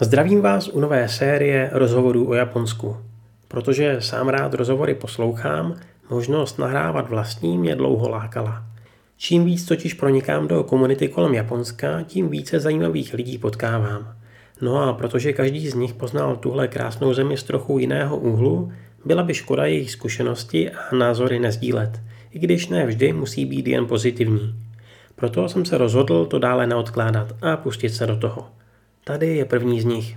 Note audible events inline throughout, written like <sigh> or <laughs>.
Zdravím vás u nové série rozhovorů o Japonsku. Protože sám rád rozhovory poslouchám, možnost nahrávat vlastní mě dlouho lákala. Čím víc totiž pronikám do komunity kolem Japonska, tím více zajímavých lidí potkávám. No a protože každý z nich poznal tuhle krásnou zemi z trochu jiného úhlu, byla by škoda jejich zkušenosti a názory nezdílet, i když ne vždy musí být jen pozitivní. Proto jsem se rozhodl to dále neodkládat a pustit se do toho. Tady je první z nich.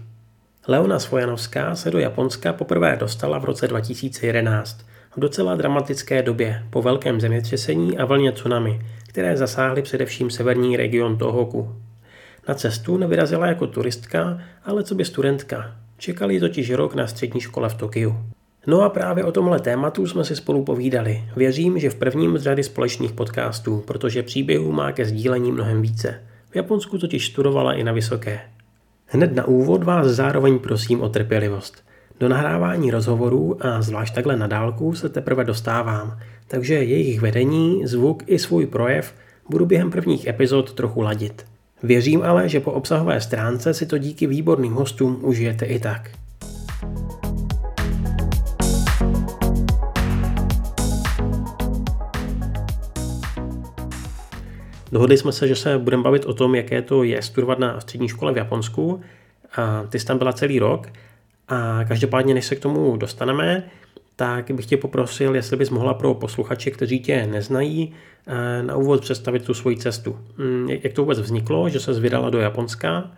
Leona Svojanovská se do Japonska poprvé dostala v roce 2011 v docela dramatické době po velkém zemětřesení a vlně tsunami, které zasáhly především severní region Tohoku. Na cestu nevyrazila jako turistka, ale co by studentka. Čekali totiž rok na střední škole v Tokiu. No a právě o tomhle tématu jsme si spolu povídali. Věřím, že v prvním z řady společných podcastů, protože příběhů má ke sdílení mnohem více. V Japonsku totiž studovala i na vysoké. Hned na úvod vás zároveň prosím o trpělivost. Do nahrávání rozhovorů a zvlášť takhle na dálku se teprve dostávám, takže jejich vedení, zvuk i svůj projev budu během prvních epizod trochu ladit. Věřím ale, že po obsahové stránce si to díky výborným hostům užijete i tak. Dohodli jsme se, že se budeme bavit o tom, jaké to je studovat na střední škole v Japonsku. A ty jsi tam byla celý rok. A každopádně, než se k tomu dostaneme, tak bych tě poprosil, jestli bys mohla pro posluchače, kteří tě neznají, eh, na úvod představit tu svoji cestu. Hm, jak to vůbec vzniklo, že se vydala do Japonska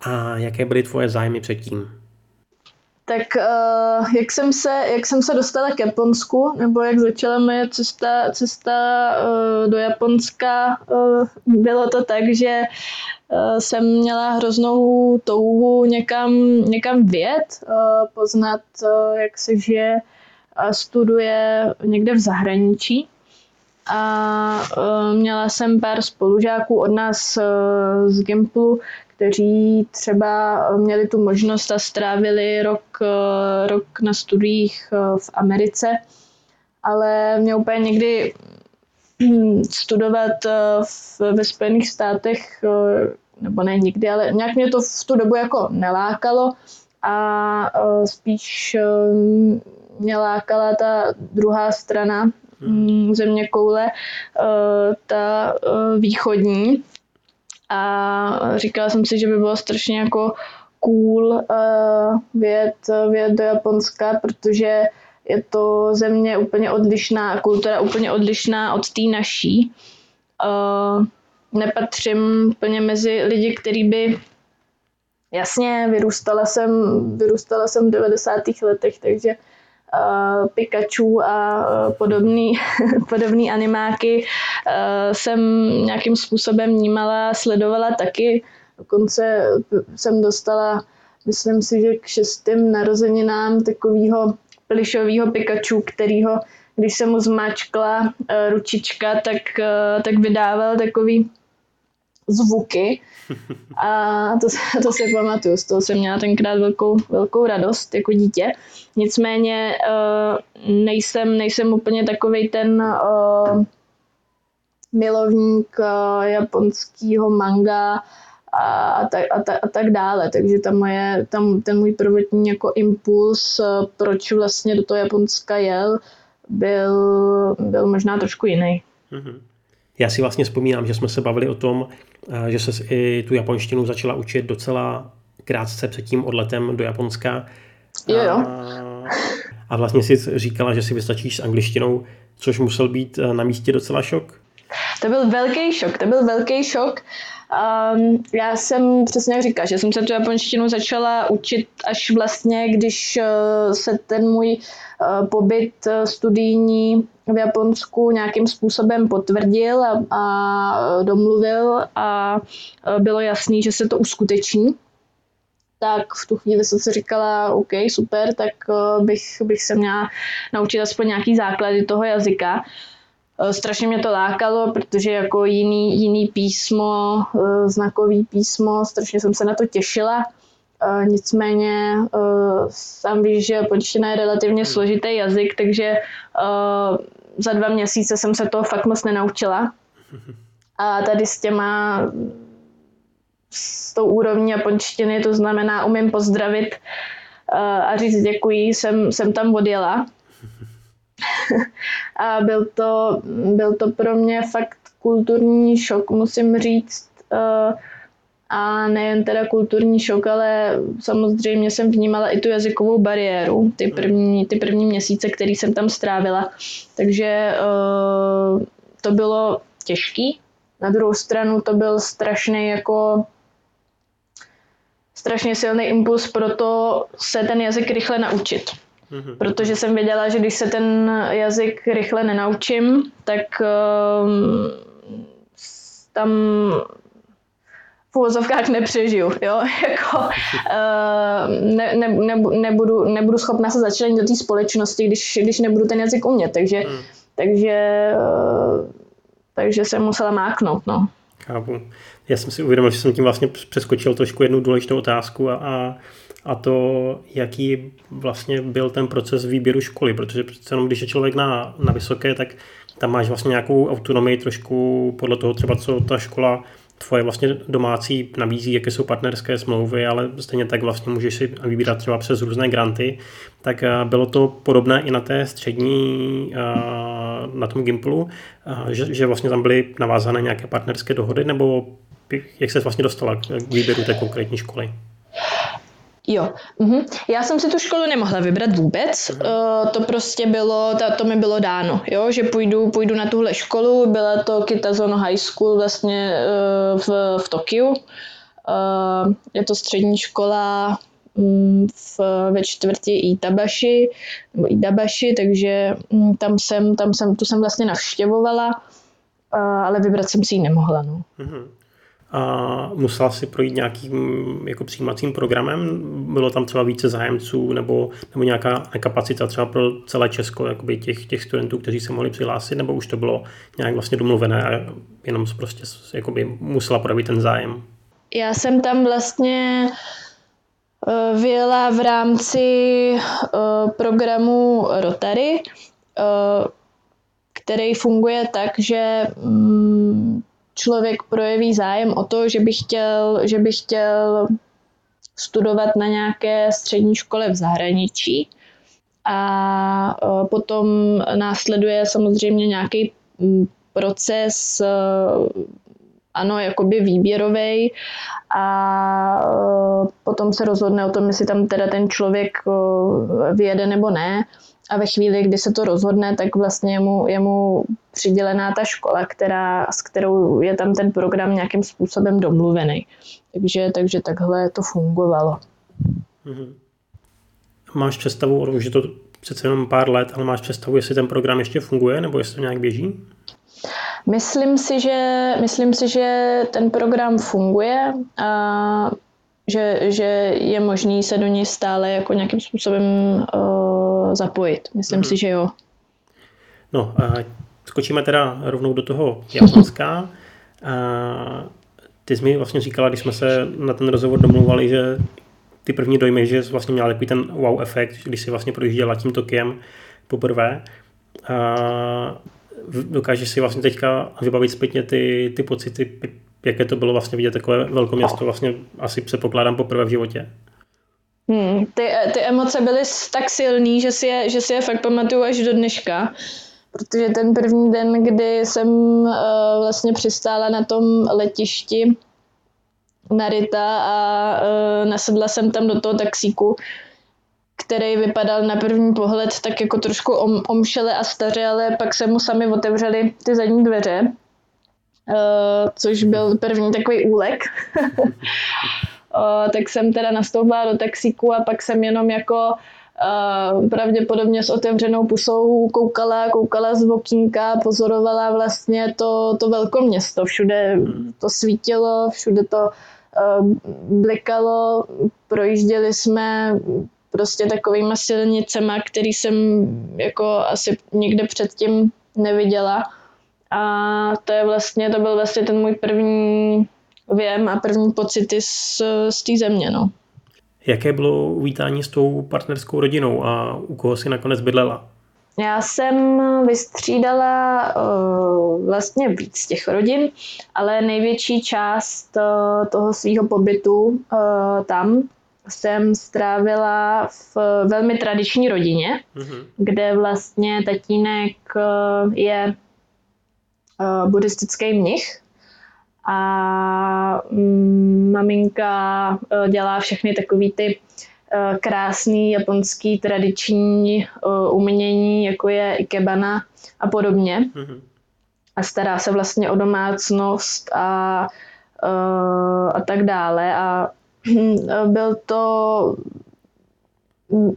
a jaké byly tvoje zájmy předtím? Tak uh, jak, jsem se, jak jsem se dostala k Japonsku, nebo jak začala moje cesta, cesta uh, do Japonska, uh, bylo to tak, že uh, jsem měla hroznou touhu někam, někam vět, uh, poznat, uh, jak se žije a studuje někde v zahraničí. A uh, měla jsem pár spolužáků od nás uh, z Gimplu, kteří třeba měli tu možnost a strávili rok, eh, rok na studiích eh, v Americe, ale mě úplně někdy studovat eh, v, ve Spojených státech, nebo ne nikdy, ale nějak mě to v tu dobu jako nelákalo a spíš mě lákala ta druhá strana hmm. země koule, ta východní, a říkala jsem si, že by bylo strašně jako cool uh, vyjet, vyjet do Japonska, protože je to země úplně odlišná, kultura úplně odlišná od té naší. Uh, nepatřím úplně mezi lidi, který by jasně, vyrůstala jsem, vyrůstala jsem v 90. letech, takže uh, Pikachu a uh, podobný, <laughs> podobný animáky uh, jsem nějakým způsobem vnímala, sledovala taky. Dokonce jsem dostala, myslím si, že k šestým narozeninám takového plišového Pikachu, kterýho, když jsem mu zmáčkla uh, ručička, tak, tak vydával takový zvuky. A to, to si pamatuju, z toho jsem měla tenkrát velkou, velkou radost jako dítě. Nicméně uh, nejsem, nejsem úplně takový ten uh, milovník uh, japonského manga a, tak, a, tak, a tak dále. Takže ta moje, tam, ten můj prvotní jako impuls, proč vlastně do toho Japonska jel, byl, byl možná trošku jiný. Mm-hmm. Já si vlastně vzpomínám, že jsme se bavili o tom, eh, že se i tu japonštinu začala učit docela krátce před tím odletem do Japonska. Jo, jo. A vlastně si říkala, že si vystačíš s angličtinou, což musel být eh, na místě docela šok. To byl velký šok, to byl velký šok. Um, já jsem přesně jak říkala, že jsem se tu japonštinu začala učit až vlastně, když uh, se ten můj uh, pobyt uh, studijní v Japonsku nějakým způsobem potvrdil a, a domluvil a bylo jasný, že se to uskuteční. Tak v tu chvíli jsem si říkala, OK, super, tak bych, bych se měla naučit aspoň nějaký základy toho jazyka. Strašně mě to lákalo, protože jako jiný, jiný písmo, znakový písmo, strašně jsem se na to těšila. Nicméně sám víš, že japonština je relativně složitý jazyk, takže za dva měsíce jsem se toho fakt moc nenaučila. <laughs> A tady s těma s tou úrovní japonštiny, to znamená umím pozdravit a říct děkuji, jsem, jsem tam odjela. <laughs> a byl to, byl to pro mě fakt kulturní šok, musím říct. Uh, a nejen teda kulturní šok, ale samozřejmě jsem vnímala i tu jazykovou bariéru, ty hmm. první, ty první měsíce, který jsem tam strávila. Takže uh, to bylo těžký. Na druhou stranu to byl strašný jako strašně silný impuls pro to se ten jazyk rychle naučit. Mm-hmm. Protože jsem věděla, že když se ten jazyk rychle nenaučím, tak um, tam v uvozovkách nepřežiju, jo, <laughs> jako uh, ne, ne, ne, nebudu, nebudu schopna se začlenit do té společnosti, když, když nebudu ten jazyk umět, takže, mm. takže, uh, takže jsem musela máknout, no. Chápu. Já jsem si uvědomil, že jsem tím vlastně přeskočil trošku jednu důležitou otázku a, a, a to, jaký vlastně byl ten proces výběru školy, protože přece jenom když je člověk na, na vysoké, tak tam máš vlastně nějakou autonomii trošku podle toho třeba, co ta škola tvoje vlastně domácí nabízí, jaké jsou partnerské smlouvy, ale stejně tak vlastně můžeš si vybírat třeba přes různé granty, tak eh, bylo to podobné i na té střední, eh, na tom Gimplu, eh, že, že vlastně tam byly navázané nějaké partnerské dohody, nebo jak se vlastně dostala k výběru té konkrétní školy? Jo, mhm. já jsem si tu školu nemohla vybrat vůbec, mhm. uh, to prostě bylo, to, to mi bylo dáno, jo, že půjdu, půjdu na tuhle školu, byla to Kitazono High School vlastně uh, v, v Tokiu, uh, je to střední škola um, v, ve čtvrtě Itabashi, nebo Idabashi, takže um, tam jsem, tam jsem, tu jsem vlastně navštěvovala, uh, ale vybrat jsem si ji nemohla, no. Mhm a musela si projít nějakým jako přijímacím programem? Bylo tam třeba více zájemců nebo, nebo nějaká kapacita třeba pro celé Česko jakoby těch, těch studentů, kteří se mohli přihlásit, nebo už to bylo nějak vlastně domluvené a jenom prostě jakoby musela projevit ten zájem? Já jsem tam vlastně uh, vyjela v rámci uh, programu Rotary, uh, který funguje tak, že um, člověk projeví zájem o to, že by chtěl, že by chtěl studovat na nějaké střední škole v zahraničí. A e, potom následuje samozřejmě nějaký proces e, ano, jakoby výběrový a e, potom se rozhodne o tom, jestli tam teda ten člověk vyjede nebo ne. A ve chvíli, kdy se to rozhodne, tak vlastně je mu, je mu přidělená ta škola, která, s kterou je tam ten program nějakým způsobem domluvený. Takže, takže takhle to fungovalo. Mm-hmm. Máš představu, už je to přece jenom pár let, ale máš představu, jestli ten program ještě funguje, nebo jestli to nějak běží? Myslím si, že, myslím si, že ten program funguje a že, že je možný se do něj stále jako nějakým způsobem uh, zapojit. Myslím mm-hmm. si, že jo. No, a skočíme teda rovnou do toho Japonska. A ty jsi mi vlastně říkala, když jsme se na ten rozhovor domluvali, že ty první dojmy, že jsi vlastně měla takový ten wow efekt, když jsi vlastně projížděla tím Tokiem poprvé. A dokážeš si vlastně teďka vybavit zpětně ty, ty pocity, jaké to bylo vlastně vidět takové velké město, vlastně asi předpokládám poprvé v životě. Hmm, ty, ty emoce byly tak silný, že si, je, že si je fakt pamatuju až do dneška. Protože ten první den, kdy jsem uh, vlastně přistála na tom letišti Narita a uh, nasedla jsem tam do toho taxíku, který vypadal na první pohled tak jako trošku om, omšele a staře, ale pak se mu sami otevřely ty zadní dveře, uh, což byl první takový úlek. <laughs> uh, tak jsem teda nastoupila do taxíku a pak jsem jenom jako uh, pravděpodobně s otevřenou pusou koukala, koukala z okýnka, pozorovala vlastně to, to velkoměsto. Všude to svítilo, všude to uh, blikalo, projížděli jsme prostě takovýma silnicema, který jsem jako asi nikde předtím neviděla. A to je vlastně, to byl vlastně ten můj první věm a první pocity z, z té země, no. Jaké bylo uvítání s tou partnerskou rodinou a u koho si nakonec bydlela? já jsem vystřídala uh, vlastně víc těch rodin, ale největší část uh, toho svého pobytu uh, tam jsem strávila v velmi tradiční rodině, mm-hmm. kde vlastně tatínek je buddhistický mnich a um, maminka uh, dělá všechny takové ty Eh, krásný japonský tradiční eh, umění, jako je ikebana a podobně. Mm-hmm. A stará se vlastně o domácnost a, eh, a tak dále. A byl to,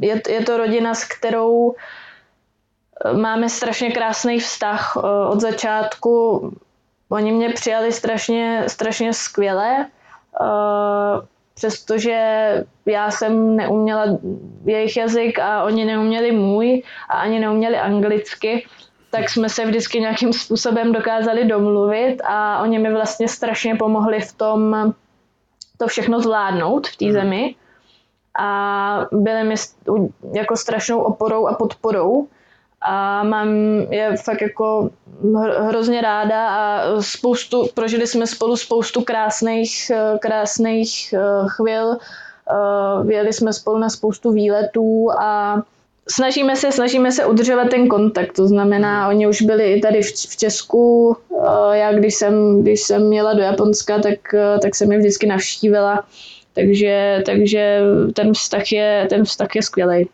je, je to rodina, s kterou máme strašně krásný vztah od začátku. Oni mě přijali strašně, strašně skvěle přestože já jsem neuměla jejich jazyk a oni neuměli můj a ani neuměli anglicky, tak jsme se vždycky nějakým způsobem dokázali domluvit a oni mi vlastně strašně pomohli v tom to všechno zvládnout v té mhm. zemi a byli mi jako strašnou oporou a podporou a mám je fakt jako hrozně ráda a spoustu, prožili jsme spolu spoustu krásných, krásných eh, chvil, eh, vyjeli jsme spolu na spoustu výletů a snažíme se, snažíme se udržovat ten kontakt, to znamená, oni už byli i tady v, Česku, eh, já když jsem, když jsem měla do Japonska, tak, tak jsem je vždycky navštívila, takže, takže ten vztah je, ten vztah je skvělý.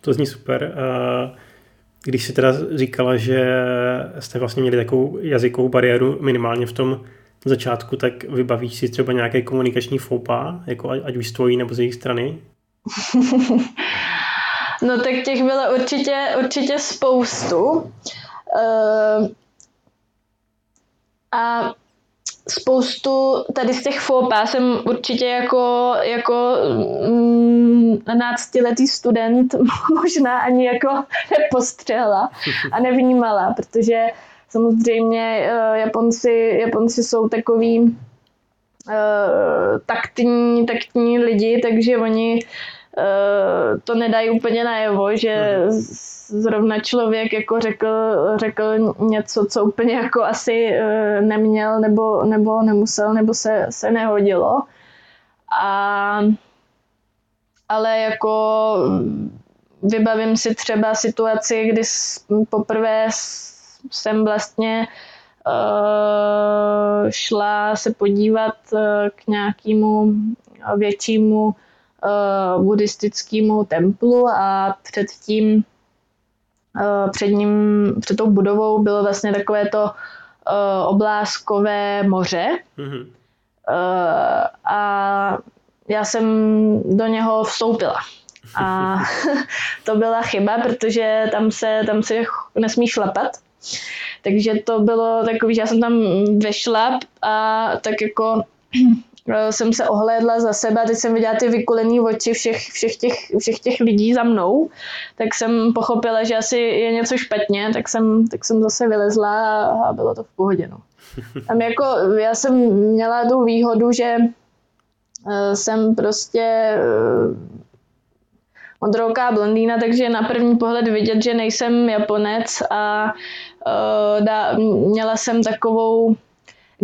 To zní super. Uh... Když si teda říkala, že jste vlastně měli takovou jazykovou bariéru minimálně v tom začátku, tak vybavíš si třeba nějaké komunikační foupa, jako ať už z tvojí nebo z jejich strany? <laughs> no tak těch bylo určitě, určitě spoustu. Uh, a spoustu tady z těch fópa jsem určitě jako, jako mm, náctiletý student <laughs> možná ani jako nepostřehla a nevnímala, protože samozřejmě uh, Japonci, Japonci jsou takový uh, taktní, taktní lidi, takže oni to nedají úplně najevo, že mhm zrovna člověk jako řekl, řekl něco, co úplně jako asi eh, neměl nebo, nebo nemusel, nebo se, se nehodilo. A, ale jako vybavím si třeba situaci, kdy poprvé jsem vlastně uh, šla se podívat eh, k nějakému většímu uh, buddhistickému templu a předtím Eh, před ním, před tou budovou bylo vlastně takové to uh, obláskové moře. Mm-hmm. Uh, a já jsem do něho vstoupila. A <laughs> to byla chyba, protože tam se, tam se nesmí šlapat. Takže to bylo takový, že já jsem tam vešla a tak jako jsem se ohlédla za sebe a teď jsem viděla ty vykulený oči všech, všech, těch, všech těch lidí za mnou, tak jsem pochopila, že asi je něco špatně, tak jsem, tak jsem zase vylezla a, a bylo to v pohodě. No. <laughs> Tam jako, já jsem měla tu výhodu, že uh, jsem prostě uh, modrouká blondýna, takže na první pohled vidět, že nejsem Japonec a uh, dá, měla jsem takovou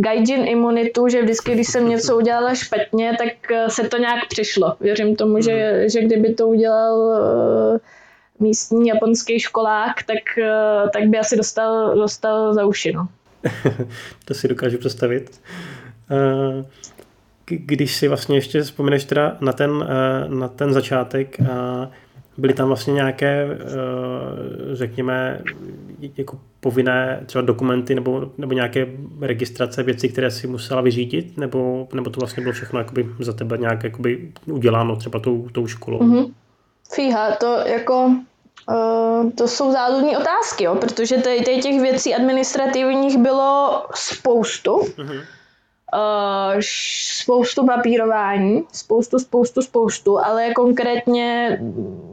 gaijin imunitu, že vždycky, když jsem něco udělala špatně, tak eh, se to nějak přišlo. Věřím tomu, že, mhm. že kdyby to udělal uh, místní japonský školák, tak, uh, tak by asi dostal, dostal za uši. No. <laughs> to si dokážu představit. Když si vlastně ještě vzpomeneš teda na ten, na ten začátek, byly tam vlastně nějaké, řekněme, jako povinné třeba dokumenty nebo, nebo nějaké registrace věcí, které si musela vyřídit, nebo, nebo to vlastně bylo všechno jakoby za tebe nějak jakoby uděláno třeba tou, tou školou? Mm-hmm. Fíha, to jako Uh, to jsou záludní otázky, jo, protože tady, těch věcí administrativních bylo spoustu. Mm-hmm. Uh, spoustu papírování, spoustu, spoustu, spoustu, ale konkrétně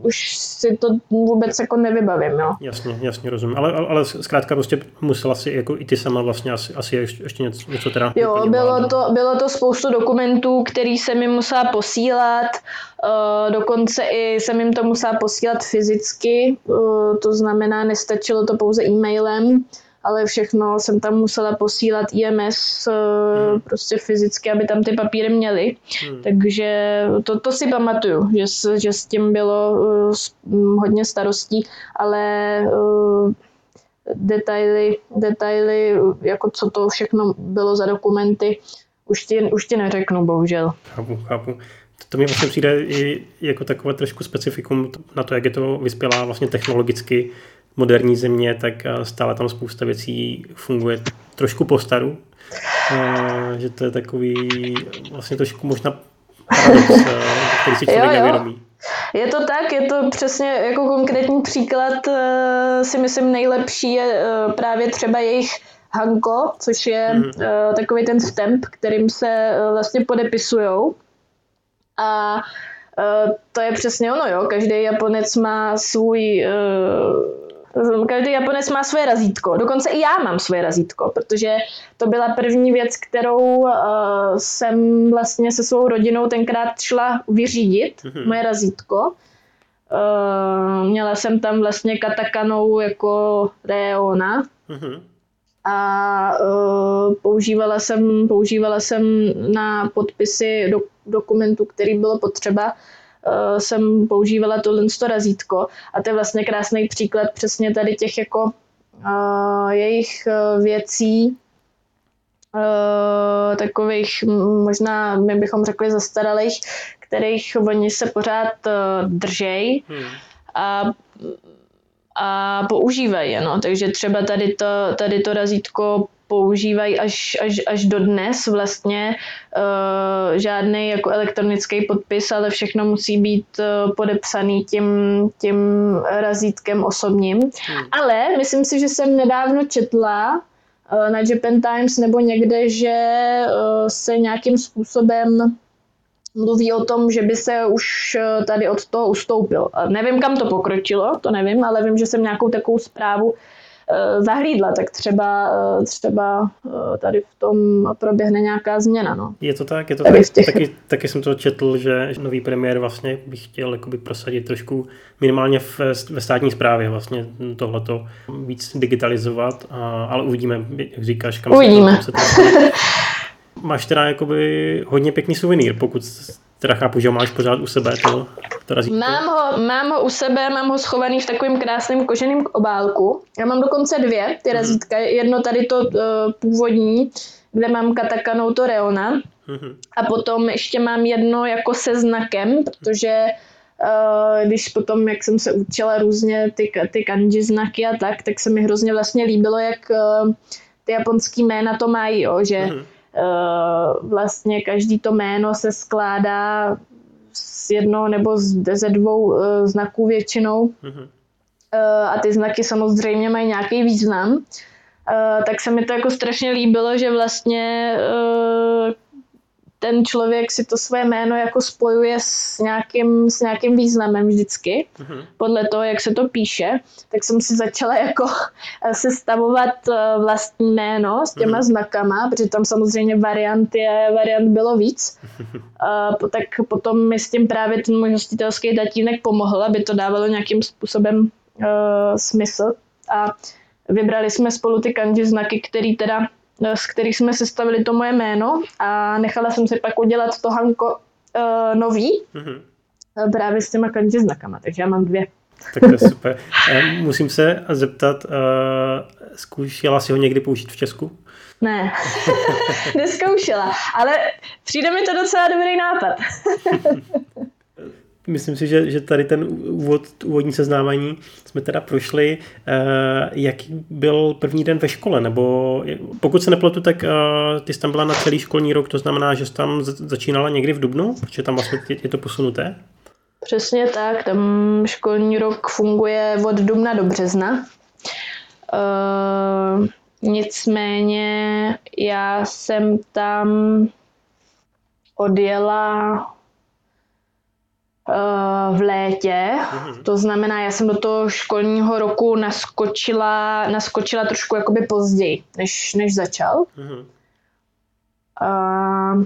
už si to vůbec jako nevybavím, jo. Jasně, jasně, rozumím. Ale, ale, zkrátka prostě musela si jako i ty sama vlastně asi, asi ještě, ještě něco, něco teda Jo, bylo to, bylo to spoustu dokumentů, který jsem jim musela posílat, uh, dokonce i jsem jim to musela posílat fyzicky, uh, to znamená, nestačilo to pouze e-mailem, ale všechno jsem tam musela posílat IMS hmm. prostě fyzicky, aby tam ty papíry měli. Hmm. Takže to, to si pamatuju, že, že s tím bylo uh, hodně starostí, ale uh, detaily, detaily, jako co to všechno bylo za dokumenty, už ti, už ti neřeknu, bohužel. Chápu, chápu. To mi vlastně přijde i jako takové trošku specifikum na to, jak je to vyspělá vlastně technologicky moderní země, tak eh, stále tam spousta věcí funguje trošku po staru. Eh, že to je takový vlastně trošku možná paradox, eh, který si člověk nevědomí. Je to tak, je to přesně jako konkrétní příklad, si myslím nejlepší je právě třeba jejich Hanko, což je mm. takový ten stamp, kterým se vlastně podepisujou. A to je přesně ono, jo. Každý Japonec má svůj Každý Japonec má svoje razítko. Dokonce i já mám svoje razítko, protože to byla první věc, kterou uh, jsem vlastně se svou rodinou tenkrát šla vyřídit, mm-hmm. moje razítko. Uh, měla jsem tam vlastně katakanou jako Reona. Mm-hmm. A uh, používala, jsem, používala jsem na podpisy do, dokumentů, který bylo potřeba uh, jsem používala tohle razítko a to je vlastně krásný příklad přesně tady těch jako uh, jejich uh, věcí, takových možná, my bychom řekli zastaralých, kterých oni se pořád držej hmm. a a používají. No. Takže třeba tady to, tady to razítko používají až, až, až do dnes vlastně uh, žádný jako elektronický podpis, ale všechno musí být uh, podepsaný tím, tím razítkem osobním. Hmm. Ale myslím si, že jsem nedávno četla uh, na Japan Times nebo někde, že uh, se nějakým způsobem mluví o tom, že by se už tady od toho ustoupil. Nevím, kam to pokročilo, to nevím, ale vím, že jsem nějakou takovou zprávu zahlídla, tak třeba, eh, třeba eh, tady v tom proběhne nějaká změna. No. Je to tak, je to tak. Těch... Taky, taky jsem to četl, že nový premiér vlastně bych chtěl jakoby prosadit trošku minimálně v, ve státní správě vlastně tohleto víc digitalizovat, a, ale uvidíme, jak říkáš, kam uvidíme. se to <laughs> Máš teda jakoby hodně pěkný suvenýr, pokud teda chápu, že ho máš pořád u sebe, to, to razítko. Mám ho, mám ho u sebe, mám ho schovaný v takovém krásném koženém obálku. Já mám dokonce dvě ty mm-hmm. razítka. Jedno tady to uh, původní, kde mám katakanou to Reona. Mm-hmm. A potom ještě mám jedno jako se znakem, protože uh, když potom, jak jsem se učila různě ty, ty kanji znaky a tak, tak se mi hrozně vlastně líbilo, jak uh, ty japonský jména to mají, jo, že mm-hmm vlastně každý to jméno se skládá z jednoho nebo ze dvou eh, znaků většinou. Mm-hmm. A ty znaky samozřejmě mají nějaký význam. Tak se mi to jako strašně líbilo, že vlastně ten člověk si to své jméno jako spojuje s nějakým, s nějakým významem vždycky, mm-hmm. podle toho, jak se to píše, tak jsem si začala jako sestavovat eh, vlastní jméno s těma mm-hmm. znakama, protože tam samozřejmě variant, je, variant bylo víc. <laughs> Uh, tak potom mi s tím právě ten můj hostitelský tatínek pomohl, aby to dávalo nějakým způsobem uh, smysl. A vybrali jsme spolu ty kanji znaky, který teda z kterých jsme sestavili to moje jméno a nechala jsem si pak udělat to Hanko uh, nový, mm-hmm. právě s těma kanji znakama, takže já mám dvě. Tak to je super. Musím se zeptat, uh, zkoušela si ho někdy použít v Česku? Ne, <laughs> neskoušela, ale přijde mi to docela dobrý nápad. <laughs> Myslím si, že, že tady ten úvod, úvodní seznámení jsme teda prošli. Uh, jaký byl první den ve škole? Nebo pokud se nepletu, tak uh, ty jsi tam byla na celý školní rok, to znamená, že jsi tam začínala někdy v Dubnu? Protože tam vlastně je, to posunuté? Přesně tak, tam školní rok funguje od dubna do března. Uh, nicméně já jsem tam odjela v létě, mm-hmm. to znamená, já jsem do toho školního roku naskočila, naskočila trošku jakoby později, než, než začal. Mm-hmm. Uh,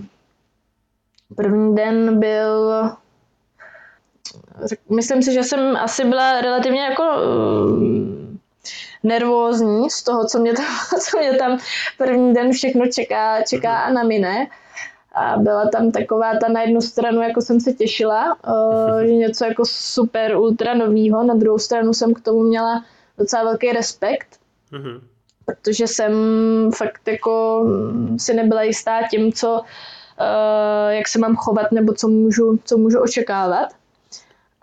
první den byl myslím si, že jsem asi byla relativně jako uh, nervózní z toho, co mě tam, <laughs> co mě tam první den všechno čeká, čeká a na mine. A byla tam taková ta na jednu stranu, jako jsem se těšila, <laughs> že něco jako super ultra novýho, na druhou stranu jsem k tomu měla docela velký respekt, mm-hmm. protože jsem fakt jako si nebyla jistá tím, co, uh, jak se mám chovat nebo co můžu, co můžu očekávat.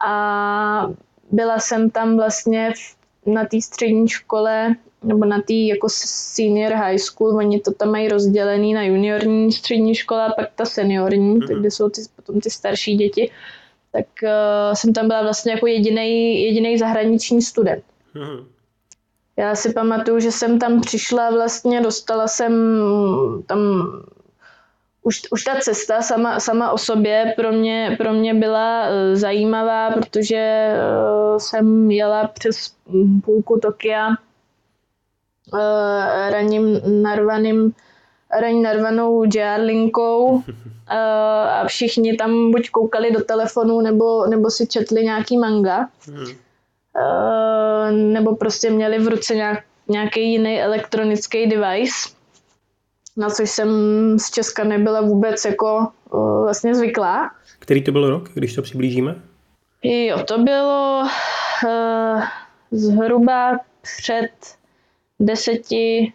A byla jsem tam vlastně na té střední škole nebo na té jako senior high school, oni to tam mají rozdělený na juniorní střední škola a pak ta seniorní, mm-hmm. kde jsou ty, potom ty starší děti, tak uh, jsem tam byla vlastně jako jediný jediný zahraniční student. Mm-hmm. Já si pamatuju, že jsem tam přišla vlastně, dostala jsem tam už, už ta cesta sama, sama o sobě pro mě, pro mě byla uh, zajímavá, protože uh, jsem jela přes půlku Tokia raním narvaným raní narvanou JR linkou uh, a všichni tam buď koukali do telefonu nebo, nebo si četli nějaký manga uh, nebo prostě měli v ruce nějak, nějaký jiný elektronický device na což jsem z Česka nebyla vůbec jako uh, vlastně zvyklá. Který to byl rok, když to přiblížíme? Jo, to bylo uh, zhruba před deseti,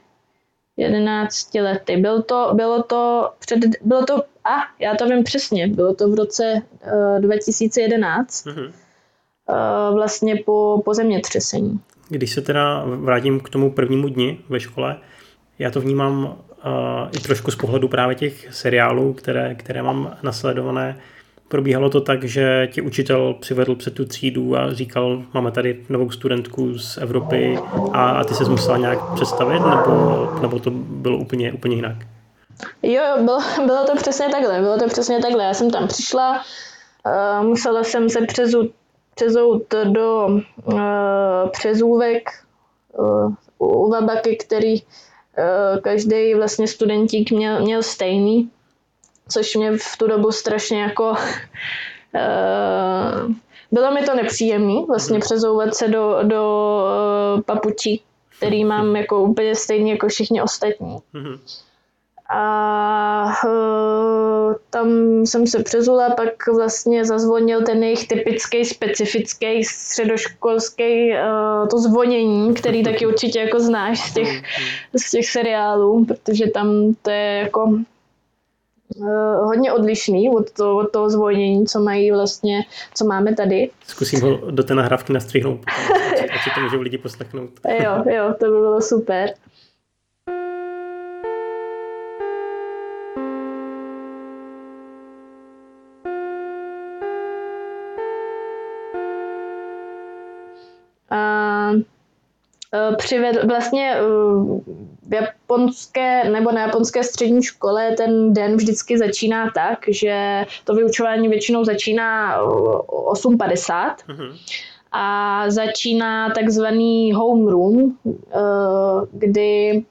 jedenácti lety. Byl to, bylo to před, bylo to, a já to vím přesně, bylo to v roce uh, 2011, mm-hmm. uh, vlastně po, po zemětřesení. Když se teda vrátím k tomu prvnímu dni ve škole, já to vnímám i trošku z pohledu právě těch seriálů, které, které mám nasledované. Probíhalo to tak, že ti učitel přivedl před tu třídu a říkal, máme tady novou studentku z Evropy a, a ty se musela nějak představit, nebo, nebo to bylo úplně, úplně jinak? Jo, bylo, <laughs> bylo to přesně takhle, bylo to přesně takhle. Já jsem tam přišla, uh, musela jsem se přezout, přezout do uh, přezůvek uh, u Vabaky, který Eh, každý vlastně studentík měl, měl stejný, což mě v tu dobu strašně jako <laughs> eh, bylo mi to nepříjemný vlastně přezouvat se do, do eh, papučí, který mám jako úplně stejný jako všichni ostatní. Mm-hmm. A uh, tam jsem se přezula, pak vlastně zazvonil ten jejich typický, specifický středoškolský uh, to zvonění, který taky <laughs> určitě jako znáš z těch, z těch seriálů, protože tam to je jako hodně odlišný od, to, od toho zvonění, co mají vlastně, co máme tady. Zkusím ho do té nahrávky nastřihnout, <laughs> ať si to můžou lidi poslechnout. jo, jo, to by bylo super. Eh, přivedl vlastně eh, japonské nebo na japonské střední škole ten den vždycky začíná tak, že to vyučování většinou začíná 8.50 mm-hmm. a začíná takzvaný homeroom, eh, kdy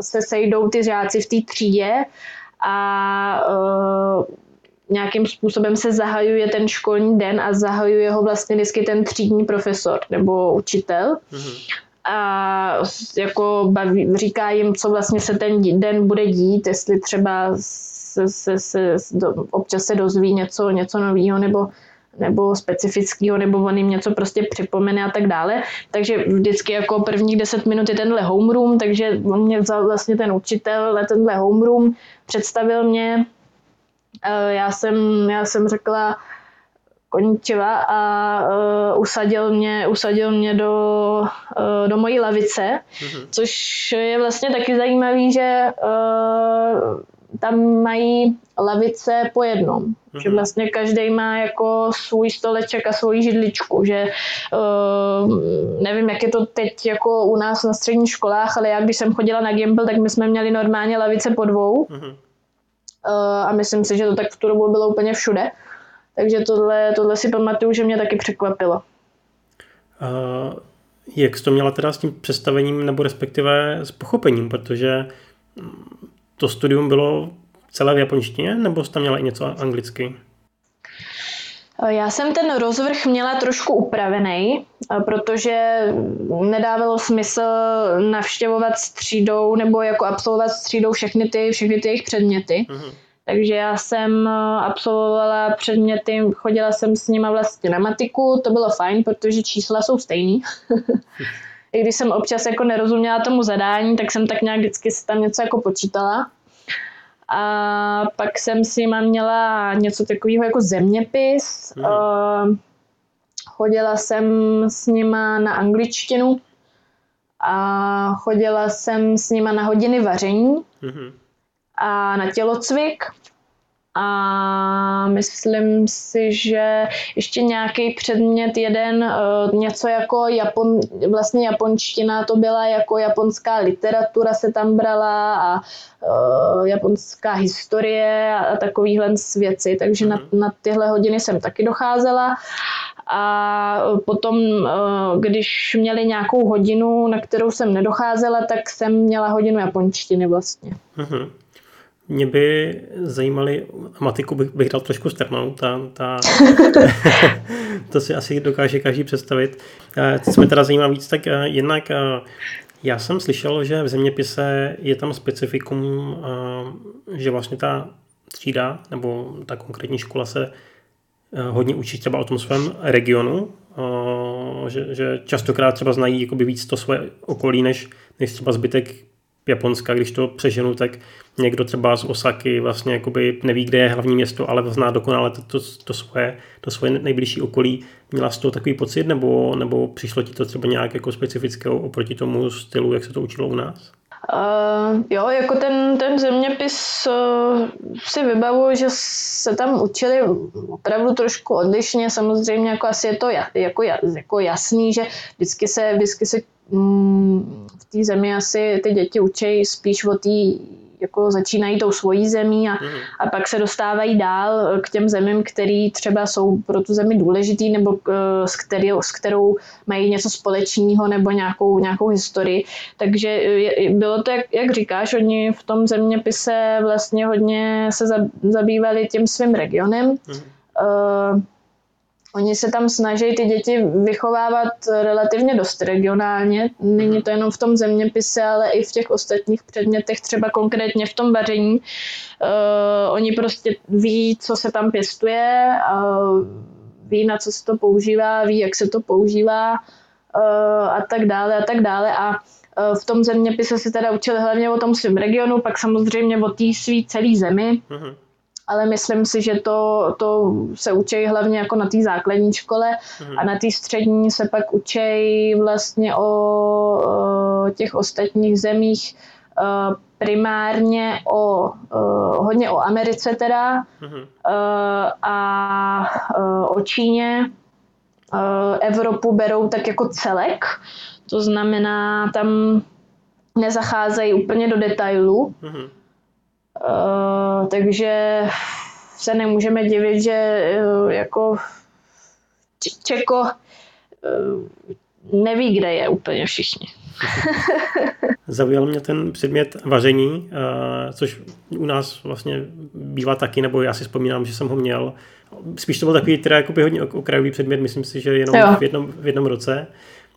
se sejdou ty žáci v té třídě a nějakým způsobem se zahajuje ten školní den a zahajuje ho vlastně vždycky ten třídní profesor nebo učitel. Mm-hmm a jako baví, říká jim, co vlastně se ten den bude dít, jestli třeba se, se, se, do, občas se dozví něco, něco nového nebo nebo specifického, nebo on jim něco prostě připomene a tak dále. Takže vždycky jako prvních deset minut je tenhle homeroom, takže on mě vzal vlastně ten učitel, tenhle homeroom, představil mě, já jsem, já jsem řekla, Koničiva a uh, usadil, mě, usadil mě do, uh, do mojí lavice, mm-hmm. což je vlastně taky zajímavý, že uh, tam mají lavice po jednom. Mm-hmm. Že mhm. vlastně každý má jako svůj stoleček a svoji židličku, že uh, nevím, jak je to teď jako u nás na středních školách, ale já když jsem chodila na Gimbal, tak my jsme měli normálně lavice po dvou mm-hmm. uh, a myslím si, že to tak v tu dobu bylo úplně všude. Takže tohle, tohle si pamatuju, že mě taky překvapilo. Uh, jak jsi to měla teda s tím představením nebo respektive s pochopením, protože to studium bylo celé v japonštině, nebo jsi tam měla i něco anglicky? Já jsem ten rozvrh měla trošku upravený, protože nedávalo smysl navštěvovat střídou nebo jako absolvovat střídou všechny ty, všechny ty jejich předměty. Uh-huh. Takže já jsem absolvovala předměty, chodila jsem s nima vlastně na matiku, to bylo fajn, protože čísla jsou stejný. <laughs> I když jsem občas jako nerozuměla tomu zadání, tak jsem tak nějak vždycky si tam něco jako počítala. A pak jsem si mám měla něco takového jako zeměpis. Mm. Uh, chodila jsem s nima na angličtinu a chodila jsem s nima na hodiny vaření mm. A na tělocvik a myslím si, že ještě nějaký předmět jeden, eh, něco jako Japon, vlastně japonština, to byla jako japonská literatura se tam brala a uh, japonská historie a takovýhle věci, takže na, mhm. na tyhle hodiny jsem taky docházela a potom, eh, když měli nějakou hodinu, na kterou jsem nedocházela, tak jsem měla hodinu japonštiny vlastně. Uh-huh. Mě by zajímaly, matiku bych, bych dal trošku strnou, ta, ta, <laughs> to si asi dokáže každý představit. Co mě teda zajímá víc, tak eh, jednak eh, já jsem slyšel, že v zeměpise je tam specifikum, eh, že vlastně ta třída nebo ta konkrétní škola se hodně učí třeba o tom svém regionu, že, že častokrát třeba znají jakoby víc to svoje okolí, než, než třeba zbytek Japonska, když to přeženu, tak někdo třeba z Osaky vlastně jakoby neví, kde je hlavní město, ale zná dokonale to, to, to, svoje, to svoje nejbližší okolí. Měla jsi to takový pocit, nebo, nebo přišlo ti to třeba nějak jako specifického oproti tomu stylu, jak se to učilo u nás? Uh, jo, jako ten, ten zeměpis uh, si vybavuju, že se tam učili opravdu trošku odlišně. Samozřejmě jako asi je to jako, jako jasný, že vždycky se, vždycky se mm, v té zemi asi ty děti učí spíš o té jako začínají tou svojí zemí a, mm. a pak se dostávají dál k těm zemím, které třeba jsou pro tu zemi důležitý nebo k, s, který, s kterou mají něco společného nebo nějakou, nějakou historii. Takže je, bylo to, jak, jak říkáš, oni v tom zeměpise vlastně hodně se zabývali tím svým regionem. Mm. Uh, Oni se tam snaží ty děti vychovávat relativně dost regionálně. Není to jenom v tom zeměpise, ale i v těch ostatních předmětech, třeba konkrétně v tom vaření. Uh, oni prostě ví, co se tam pěstuje, uh, ví, na co se to používá, ví, jak se to používá uh, a tak dále a tak dále. A v tom zeměpise se teda učili hlavně o tom svém regionu, pak samozřejmě o té svý celé zemi. Uh-huh ale myslím si, že to, to se učí hlavně jako na té základní škole mm. a na té střední se pak učí vlastně o, o těch ostatních zemích uh, primárně o, uh, hodně o Americe teda mm. uh, a uh, o Číně. Uh, Evropu berou tak jako celek, to znamená, tam nezacházejí úplně do detailů. Mm. Uh, takže se nemůžeme divit, že uh, jako Čeko uh, neví, kde je úplně všichni. <laughs> Zaujal mě ten předmět vaření, což u nás vlastně bývá taky, nebo já si vzpomínám, že jsem ho měl. Spíš to byl takový teda jakoby hodně okrajový předmět, myslím si, že jenom v jednom, v jednom roce.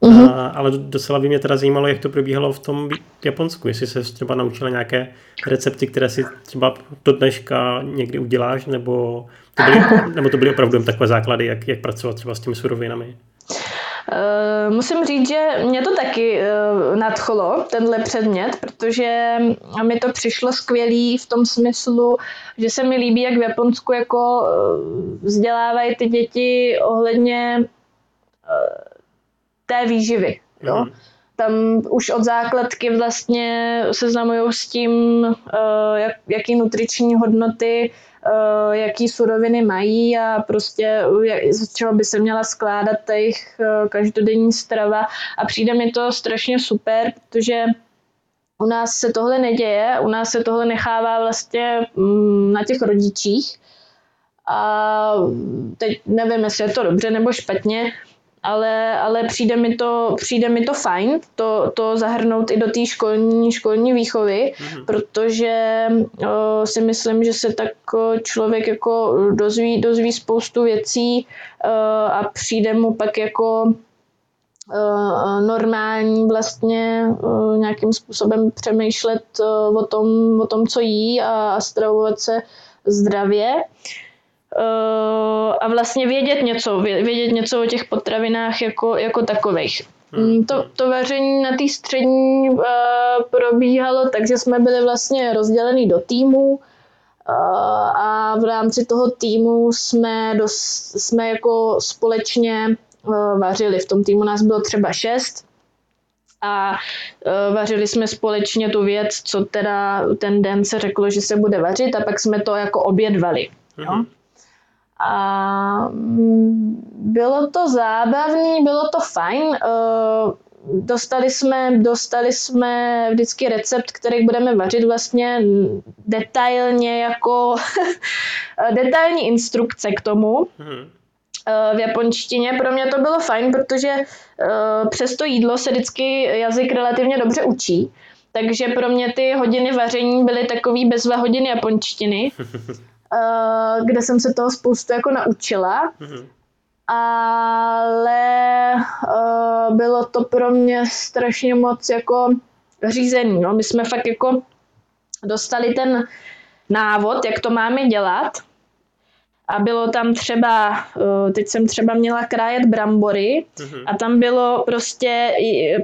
Mm-hmm. A, ale docela by mě teda zajímalo, jak to probíhalo v tom Japonsku. Jestli se třeba naučila nějaké recepty, které si třeba do dneška někdy uděláš, nebo to byly, <laughs> nebo to byly opravdu jen takové základy, jak, jak pracovat třeba s těmi surovinami? Uh, musím říct, že mě to taky uh, nadchlo, tenhle předmět, protože mi to přišlo skvělý v tom smyslu, že se mi líbí, jak v Japonsku jako uh, vzdělávají ty děti ohledně té výživy. Jo? Mm. tam už od základky vlastně seznamují s tím, jak, jaký nutriční hodnoty Eh, jaký suroviny mají a prostě z čeho by se měla skládat ta jejich eh, každodenní strava a přijde mi to strašně super, protože u nás se tohle neděje, u nás se tohle nechává vlastně mm, na těch rodičích a teď nevím, jestli je to dobře nebo špatně, ale, ale přijde, mi to, přijde mi to fajn, to, to zahrnout i do té školní, školní výchovy, mm-hmm. protože o, si myslím, že se tak člověk jako dozví, dozví spoustu věcí o, a přijde mu pak jako normální vlastně nějakým způsobem přemýšlet o tom, o tom co jí a, stravovat se zdravě. Eh, a vlastně vědět něco, vědět něco o těch potravinách jako, jako takových. Hmm. Mm, to, to vaření na té střední uh, probíhalo, takže jsme byli vlastně rozděleni do týmů uh, a v rámci toho týmu jsme, dos, jsme jako společně uh, vařili. V tom týmu nás bylo třeba šest a vařili jsme společně tu věc, co teda ten den se řeklo, že se bude vařit a pak jsme to jako obědvali. Hmm. Jo? A bylo to zábavný, bylo to fajn. Eh, dostali jsme, dostali jsme vždycky recept, který budeme vařit vlastně detailně jako <laughs> detailní instrukce k tomu. Hmm v japonštině. Pro mě to bylo fajn, protože uh, přes to jídlo se vždycky jazyk relativně dobře učí. Takže pro mě ty hodiny vaření byly takový bezva hodiny japonštiny. <laughs> uh, kde jsem se toho spoustu jako naučila. Mm-hmm. Ale uh, bylo to pro mě strašně moc jako řízený. No. My jsme fakt jako dostali ten návod, jak to máme dělat. A bylo tam třeba, eh, teď jsem třeba měla krájet brambory mm-hmm. a tam bylo prostě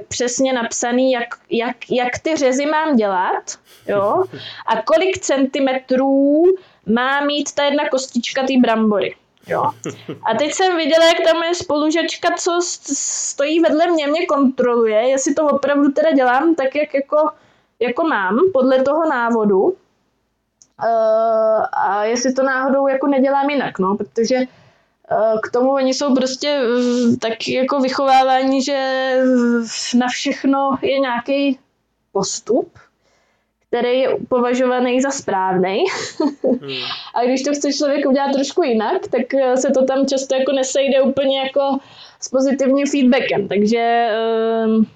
přesně napsaný, jak, jak, jak ty řezy mám dělat, jo, <laughs> a kolik centimetrů má mít ta jedna kostička té brambory. Jo. A teď jsem viděla, jak tam je spolužačka, co stojí vedle mě, mě kontroluje, jestli to opravdu teda dělám tak, jak jako, jako mám, podle toho návodu. Uh, a jestli to náhodou jako nedělám jinak, no, protože uh, k tomu oni jsou prostě uh, tak jako vychovávání, že na všechno je nějaký postup, který je považovaný za správný. Hmm. <laughs> a když to chce člověk udělat trošku jinak, tak eh, se to tam často jako nesejde úplně jako s pozitivním feedbackem. Takže ehm,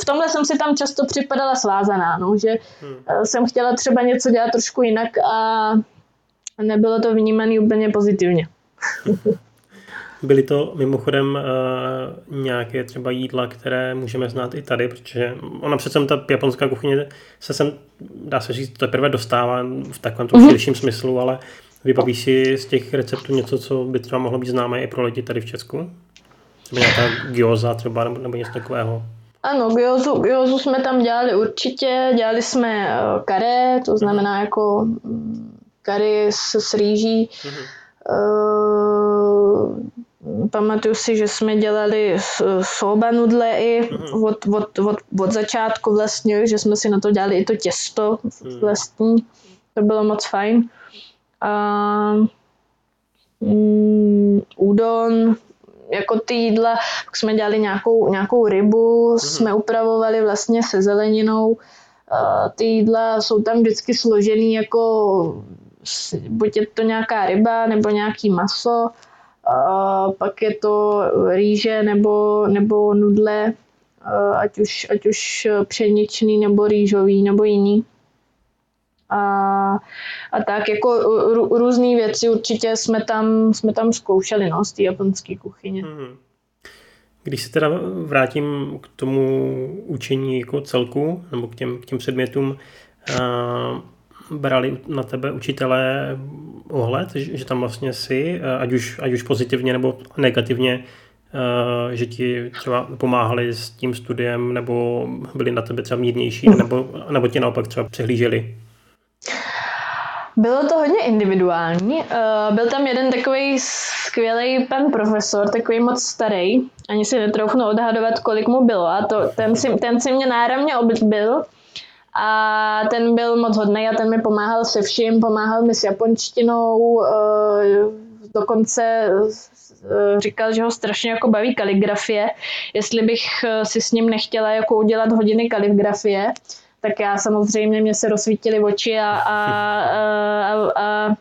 v tomhle jsem si tam často připadala svázaná, no, že hmm. Eh, jsem chtěla třeba něco dělat trošku jinak a nebylo to vnímané úplně pozitivně. <laughs> Byly to mimochodem uh, nějaké třeba jídla, které můžeme znát i tady, protože ona přece ta japonská kuchyně se sem, dá se říct, teprve dostává v takovém tom mm-hmm. širším smyslu, ale vybavíš si z těch receptů něco, co by třeba mohlo být známé i pro lidi tady v Česku? Třeba nějaká gyoza třeba nebo, nebo něco takového? Ano, gyozu, gyozu jsme tam dělali určitě, dělali jsme uh, kare, to znamená jako mm, kary s, s rýží. Mm-hmm. Uh, Pamatuju si, že jsme dělali soba nudle i mhm. od, od, od, od začátku vlastně, že jsme si na to dělali i to těsto mhm. vlastní. To bylo moc fajn. A mm, udon, jako ty jídla, tak jsme dělali nějakou, nějakou rybu, mm. jsme upravovali vlastně se zeleninou. A ty jídla jsou tam vždycky složený jako buď je to nějaká ryba nebo nějaký maso a pak je to rýže nebo, nebo nudle, ať už, ať už pšeničný nebo rýžový nebo jiný. A, a tak jako různé věci určitě jsme tam, jsme tam zkoušeli no, z té japonské kuchyně. Hmm. Když se teda vrátím k tomu učení jako celku, nebo k těm, k těm předmětům, brali na tebe učitelé ohled, že tam vlastně jsi, eh, ať už, ať už pozitivně nebo negativně, eh, že ti třeba pomáhali s tím studiem nebo byli na tebe třeba mírnější, nebo, nebo tě naopak třeba přehlíželi? Bylo to hodně individuální. Uh, byl tam jeden takový skvělý pan profesor, takový moc starý. Ani si netroufnu odhadovat, kolik mu bylo. A to, ten, si, ten si mě náramně oblíbil. A ten byl moc hodný a ten mi pomáhal se vším, pomáhal mi s japonštinou, uh, dokonce říkal, že ho strašně jako baví kaligrafie, jestli bych si s ním nechtěla jako udělat hodiny kaligrafie tak já samozřejmě mě se rozsvítily oči a, a, a, a, a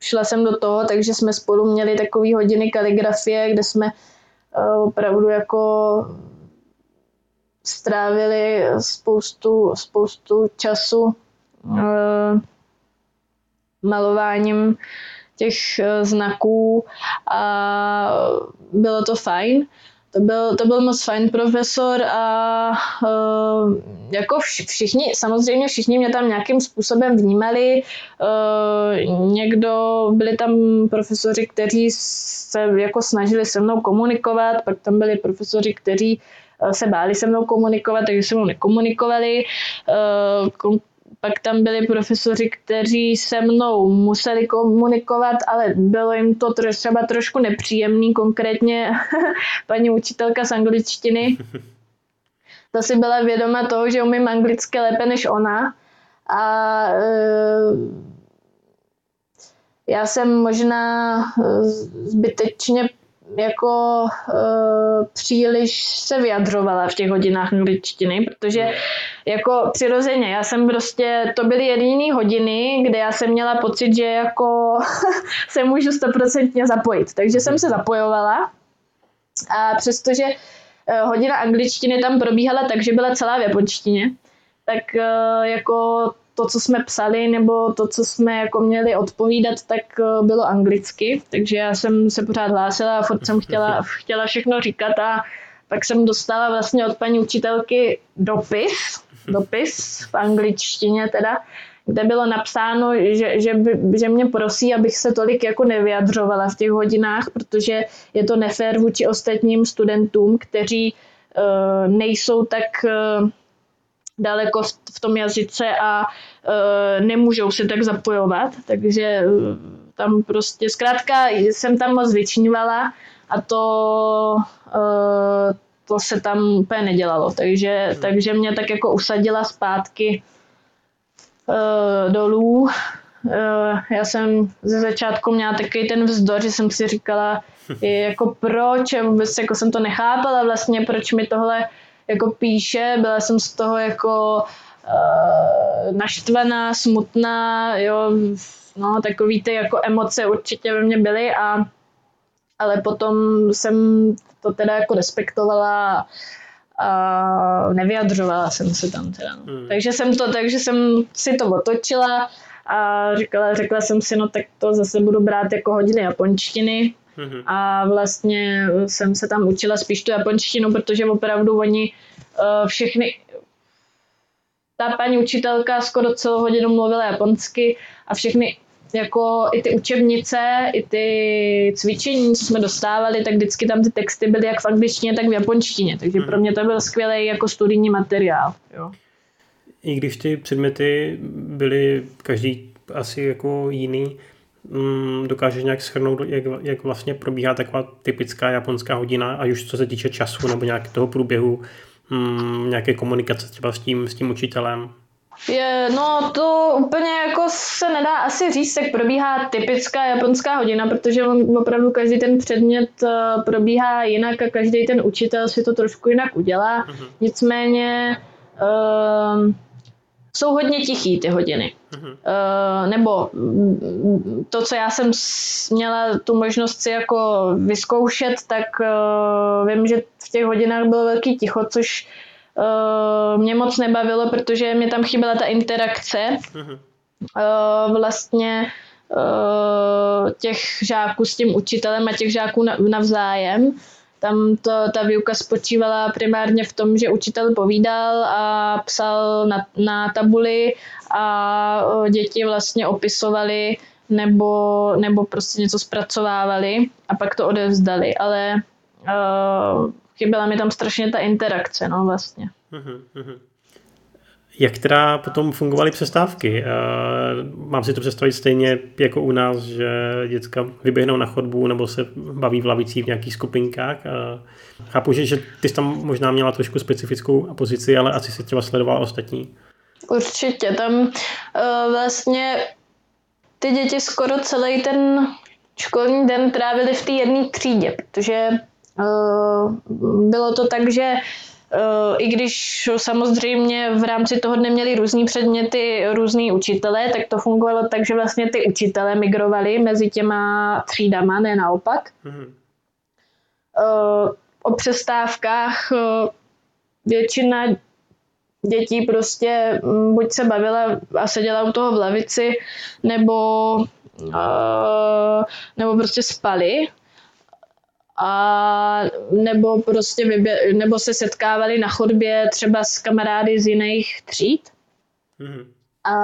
šla jsem do toho, takže jsme spolu měli takové hodiny kaligrafie, kde jsme opravdu jako strávili spoustu, spoustu času malováním těch znaků a bylo to fajn to byl, to byl moc fajn profesor a uh, jako všichni, samozřejmě všichni mě tam nějakým způsobem vnímali. Uh, někdo, byli tam profesoři, kteří se jako snažili se mnou komunikovat, pak tam byli profesoři, kteří se báli se mnou komunikovat, takže se mnou nekomunikovali. Uh, pak tam byli profesoři, kteří se mnou museli komunikovat, ale bylo jim to třeba trošku nepříjemný, konkrétně <laughs> paní učitelka z angličtiny. Ta si byla vědoma toho, že umím anglicky lépe než ona. A e, já jsem možná zbytečně jako uh, příliš se vyjadřovala v těch hodinách angličtiny, protože jako přirozeně, já jsem prostě, to byly jediné hodiny, kde já jsem měla pocit, že jako <laughs> se můžu stoprocentně zapojit. Takže jsem se zapojovala a přestože uh, hodina angličtiny tam probíhala tak, že byla celá v japonštině, tak uh, jako to, co jsme psali, nebo to, co jsme jako měli odpovídat, tak eh, bylo anglicky, takže já jsem se pořád hlásila a furt jsem chtěla, chtěla všechno říkat a pak jsem dostala vlastně od paní učitelky dopis, dopis v angličtině teda, kde bylo napsáno, že, že, by, že mě prosí, abych se tolik jako nevyjadřovala v těch hodinách, protože je to nefér vůči ostatním studentům, kteří uh, nejsou tak uh, daleko v tom jazyce a e, nemůžou se tak zapojovat, takže e, tam prostě zkrátka jsem tam moc vyčnívala a to, e, to se tam úplně nedělalo, takže, hmm. takže mě tak jako usadila zpátky dolů. Já jsem ze začátku měla takový ten vzdor, že jsem si říkala, <laughs> jako proč, vůbec jako jsem to nechápala vlastně, proč mi tohle jako píše, byla jsem z toho jako uh, naštvaná, smutná, jo, no takový ty jako emoce určitě ve mně byly a ale potom jsem to teda jako respektovala a nevyjadřovala jsem se tam teda. No. Hmm. Takže jsem to, takže jsem si to otočila a říkala, řekla jsem si, no tak to zase budu brát jako hodiny japonštiny, Mm-hmm. A vlastně jsem se tam učila spíš tu japonštinu, protože opravdu oni uh, všechny ta paní učitelka skoro celou hodinu mluvila japonsky a všechny jako i ty učebnice, i ty cvičení jsme dostávali, tak vždycky tam ty texty byly jak v angličtině, tak v japonštině. Takže mm. pro mě to byl skvělý jako studijní materiál. Jo. I když ty předměty byly každý asi jako jiný, mm, dokážeš nějak schrnout, jak, jak vlastně probíhá taková typická japonská hodina, a už co se týče času nebo nějak toho průběhu, mm, nějaké komunikace třeba s tím, s tím učitelem? Je, no to úplně jako se nedá asi říct, jak probíhá typická japonská hodina, protože on, opravdu každý ten předmět uh, probíhá jinak a každý ten učitel si to trošku jinak udělá. Uh-huh. Nicméně uh, jsou hodně tichý ty hodiny. Uh-huh. Uh, nebo to, co já jsem měla tu možnost si jako vyzkoušet, tak uh, vím, že v těch hodinách bylo velký ticho, což uh, mě moc nebavilo, protože mě tam chyběla ta interakce. Uh, vlastně uh, těch žáků s tím učitelem a těch žáků navzájem. Tam to, ta výuka spočívala primárně v tom, že učitel povídal a psal na, na tabuli a děti vlastně opisovali nebo, nebo prostě něco zpracovávali a pak to odevzdali, ale uh, chyběla mi tam strašně ta interakce, no vlastně. Jak teda potom fungovaly přestávky? Mám si to představit stejně jako u nás, že děcka vyběhnou na chodbu nebo se baví v lavicích v nějakých skupinkách. Chápu, že, že ty jsi tam možná měla trošku specifickou pozici, ale asi si třeba sledoval ostatní. Určitě, tam uh, vlastně ty děti skoro celý ten školní den trávili v té jedné třídě, protože bylo to tak, že i když samozřejmě v rámci toho dne měli různý předměty, různý učitelé, tak to fungovalo tak, že vlastně ty učitelé migrovali mezi těma třídama, ne naopak. Mm-hmm. O přestávkách uh, většina dětí prostě mm, buď se bavila a seděla u toho v lavici, nebo, nebo prostě spali. A nebo prostě vybě- nebo se setkávali na chodbě třeba s kamarády z jiných tříd. Mm-hmm. A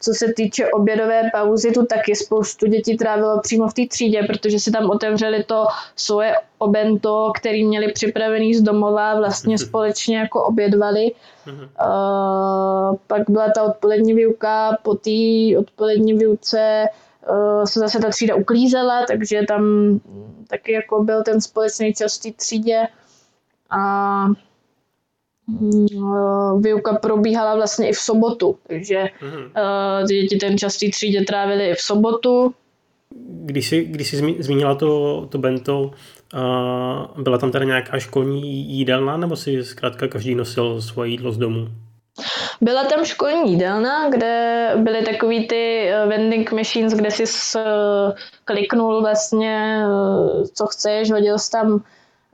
co se týče obědové pauzy, tu taky spoustu dětí trávilo přímo v té třídě, protože si tam otevřeli to svoje obento, který měli připravený z domova, vlastně mhm. společně jako obědvali. Uh, pak byla ta odpolední výuka, po té odpolední výuce se zase ta třída uklízela, takže tam taky jako byl ten společný čas v té třídě. A Mm, výuka probíhala vlastně i v sobotu, takže mm-hmm. děti ten čas té třídě trávili i v sobotu. Když jsi, když jsi zmínila to, to bento, byla tam teda nějaká školní jídelna, nebo si zkrátka každý nosil svoje jídlo z domu? Byla tam školní jídelna, kde byly takový ty eh, vending machines, kde si kliknul vlastně, eh, co chceš, hodil jsi tam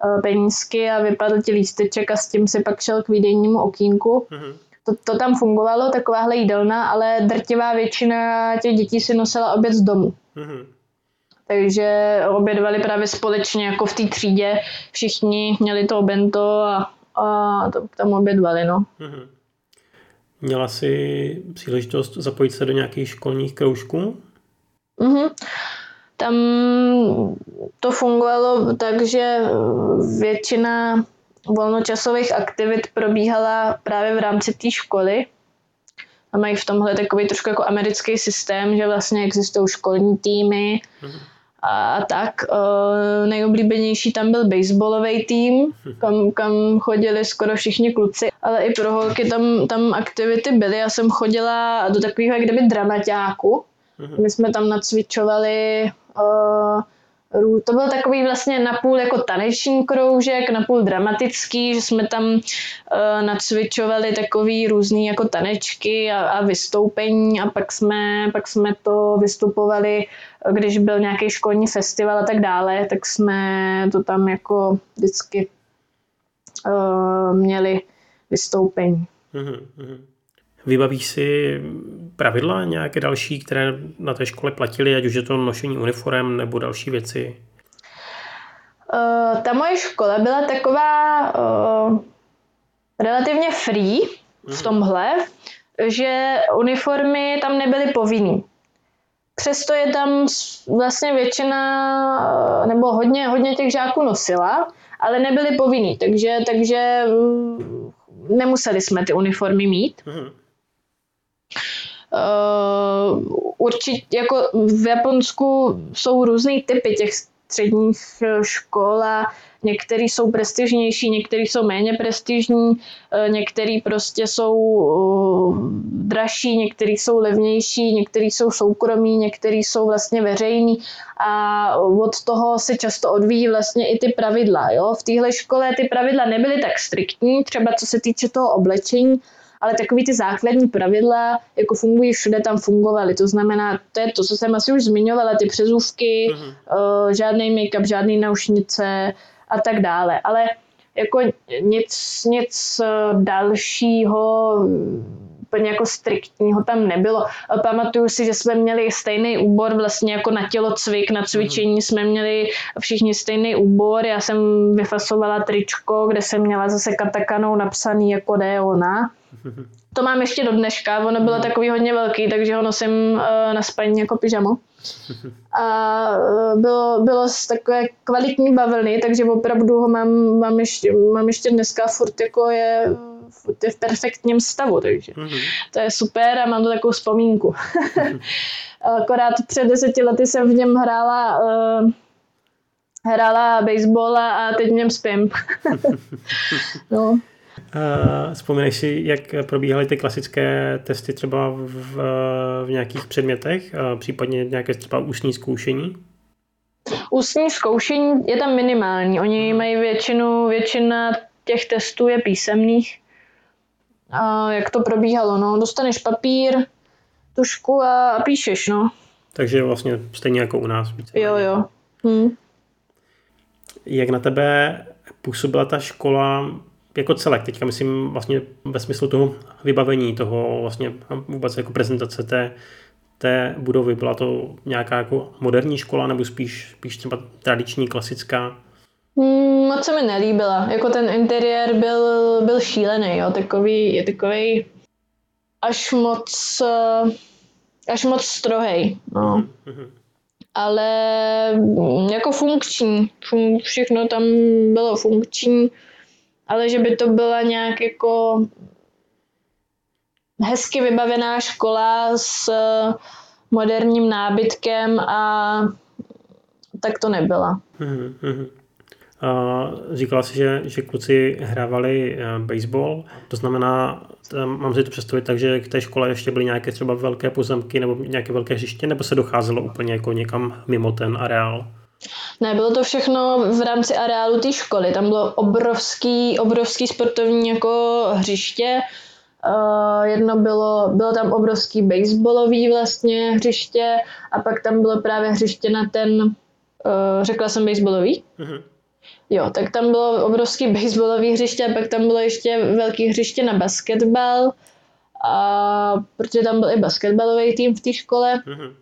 Eh, penízky a vypadl ti lísteček a s tím si pak šel k výdejnímu okýnku. Mm-hmm. To, to tam fungovalo, takováhle jídelna, ale drtivá většina těch dětí si nosila oběd z domu. Mm-hmm. Takže obědvali právě společně jako v té třídě. Všichni měli to obento a, a to tam obědvali. No. Mm-hmm. Měla jsi příležitost zapojit se do nějakých školních kroužků? Mm-hmm. Tam to fungovalo tak, že většina volnočasových aktivit probíhala právě v rámci té školy. A mají v tomhle takový trošku jako americký systém, že vlastně existují školní týmy a tak. Nejoblíbenější tam byl baseballový tým, <laughs> kam, kam chodili skoro všichni kluci, ale i pro holky tam, tam aktivity byly. Já jsem chodila do takového jak kdyby dramaťáku. My jsme tam nacvičovali uh, to byl takový vlastně napůl jako taneční kroužek, napůl dramatický, že jsme tam uh, nacvičovali takový různý jako tanečky a, a vystoupení a pak jsme, pak jsme to vystupovali, když byl nějaký školní festival a tak dále, tak jsme to tam jako vždycky uh, měli vystoupení. Mm-hmm. Vybavíš si pravidla nějaké další, které na té škole platily, ať už je to nošení uniform nebo další věci? Uh, ta moje škola byla taková uh, relativně free v mhm. tomhle, že uniformy tam nebyly povinný. Přesto je tam vlastně většina, nebo hodně, hodně těch žáků nosila, ale nebyly povinný, takže, takže mm, nemuseli jsme ty uniformy mít. Mm-hmm. Uh, určitě jako v Japonsku jsou různé typy těch středních eh, škol a některý jsou prestižnější, některý jsou méně prestižní, eh, některý prostě jsou dražší, některý jsou levnější, některý jsou soukromí, některý jsou vlastně veřejný a od toho se často odvíjí vlastně i ty pravidla. Jo? V téhle škole ty pravidla nebyly tak striktní, třeba co se týče toho oblečení, ale takový ty základní pravidla, jako fungují všude, tam fungovaly. To znamená, to je to, co jsem asi už zmiňovala, ty přezůvky, uh-huh. uh, žádný make-up, žádný naušnice a tak dále. Ale jako nic, nic eh, dalšího úplně jako striktního tam nebylo. Pamatuju si, že jsme měli stejný úbor vlastně jako na tělocvik, na cvičení jsme měli všichni stejný úbor. Já jsem vyfasovala tričko, kde jsem měla zase katakanou napsaný jako D ona. To mám ještě do dneška, ono bylo takový hodně velký, takže ho nosím uh, na spaní jako pyžamo. A uh, bylo, bylo z takové kvalitní bavlny, takže opravdu ho mám, mám, ještě, mám ještě dneska furt jako je v, v perfektním stavu, takže mm-hmm. to je super a mám to takovou vzpomínku. <laughs> Akorát před deseti lety jsem v něm hrála uh, hrála baseball a teď v něm spím. <laughs> no. Uh, vzpomínáš si, jak probíhaly ty klasické testy třeba v, v nějakých předmětech, uh, případně nějaké třeba ústní zkoušení? Ústní zkoušení je tam minimální. Oni hmm. mají většinu, většina těch testů je písemných. A jak to probíhalo? No, dostaneš papír, tušku a, a píšeš, no. Takže vlastně stejně jako u nás. Jo, jo. Hm. Jak na tebe působila ta škola jako celek, teďka myslím vlastně ve smyslu toho vybavení, toho vlastně vůbec jako prezentace té, té budovy. Byla to nějaká jako moderní škola nebo spíš, spíš třeba tradiční, klasická? Mm, moc se mi nelíbila. Jako ten interiér byl, byl šílený, jo. Takový, je takový až moc až moc strohej. No. Mm-hmm ale jako funkční. Fun- všechno tam bylo funkční, ale že by to byla nějak jako hezky vybavená škola s moderním nábytkem a tak to nebyla. Mm-hmm. A říkala si, že, že kluci hrávali eh, baseball, to znamená, mám si to představit tak, že k té škole ještě byly nějaké třeba velké pozemky nebo nějaké velké hřiště, nebo se docházelo úplně jako někam mimo ten areál? Ne, bylo to všechno v rámci areálu té školy. Tam bylo obrovský, obrovský sportovní jako hřiště. Uh, jedno bylo, bylo tam obrovský baseballový vlastně hřiště a pak tam bylo právě hřiště na ten, uh, řekla jsem baseballový? Uh-huh. Jo, tak tam bylo obrovský baseballový hřiště a pak tam bylo ještě velký hřiště na basketbal, a, protože tam byl i basketbalový tým v té škole. Mm-hmm.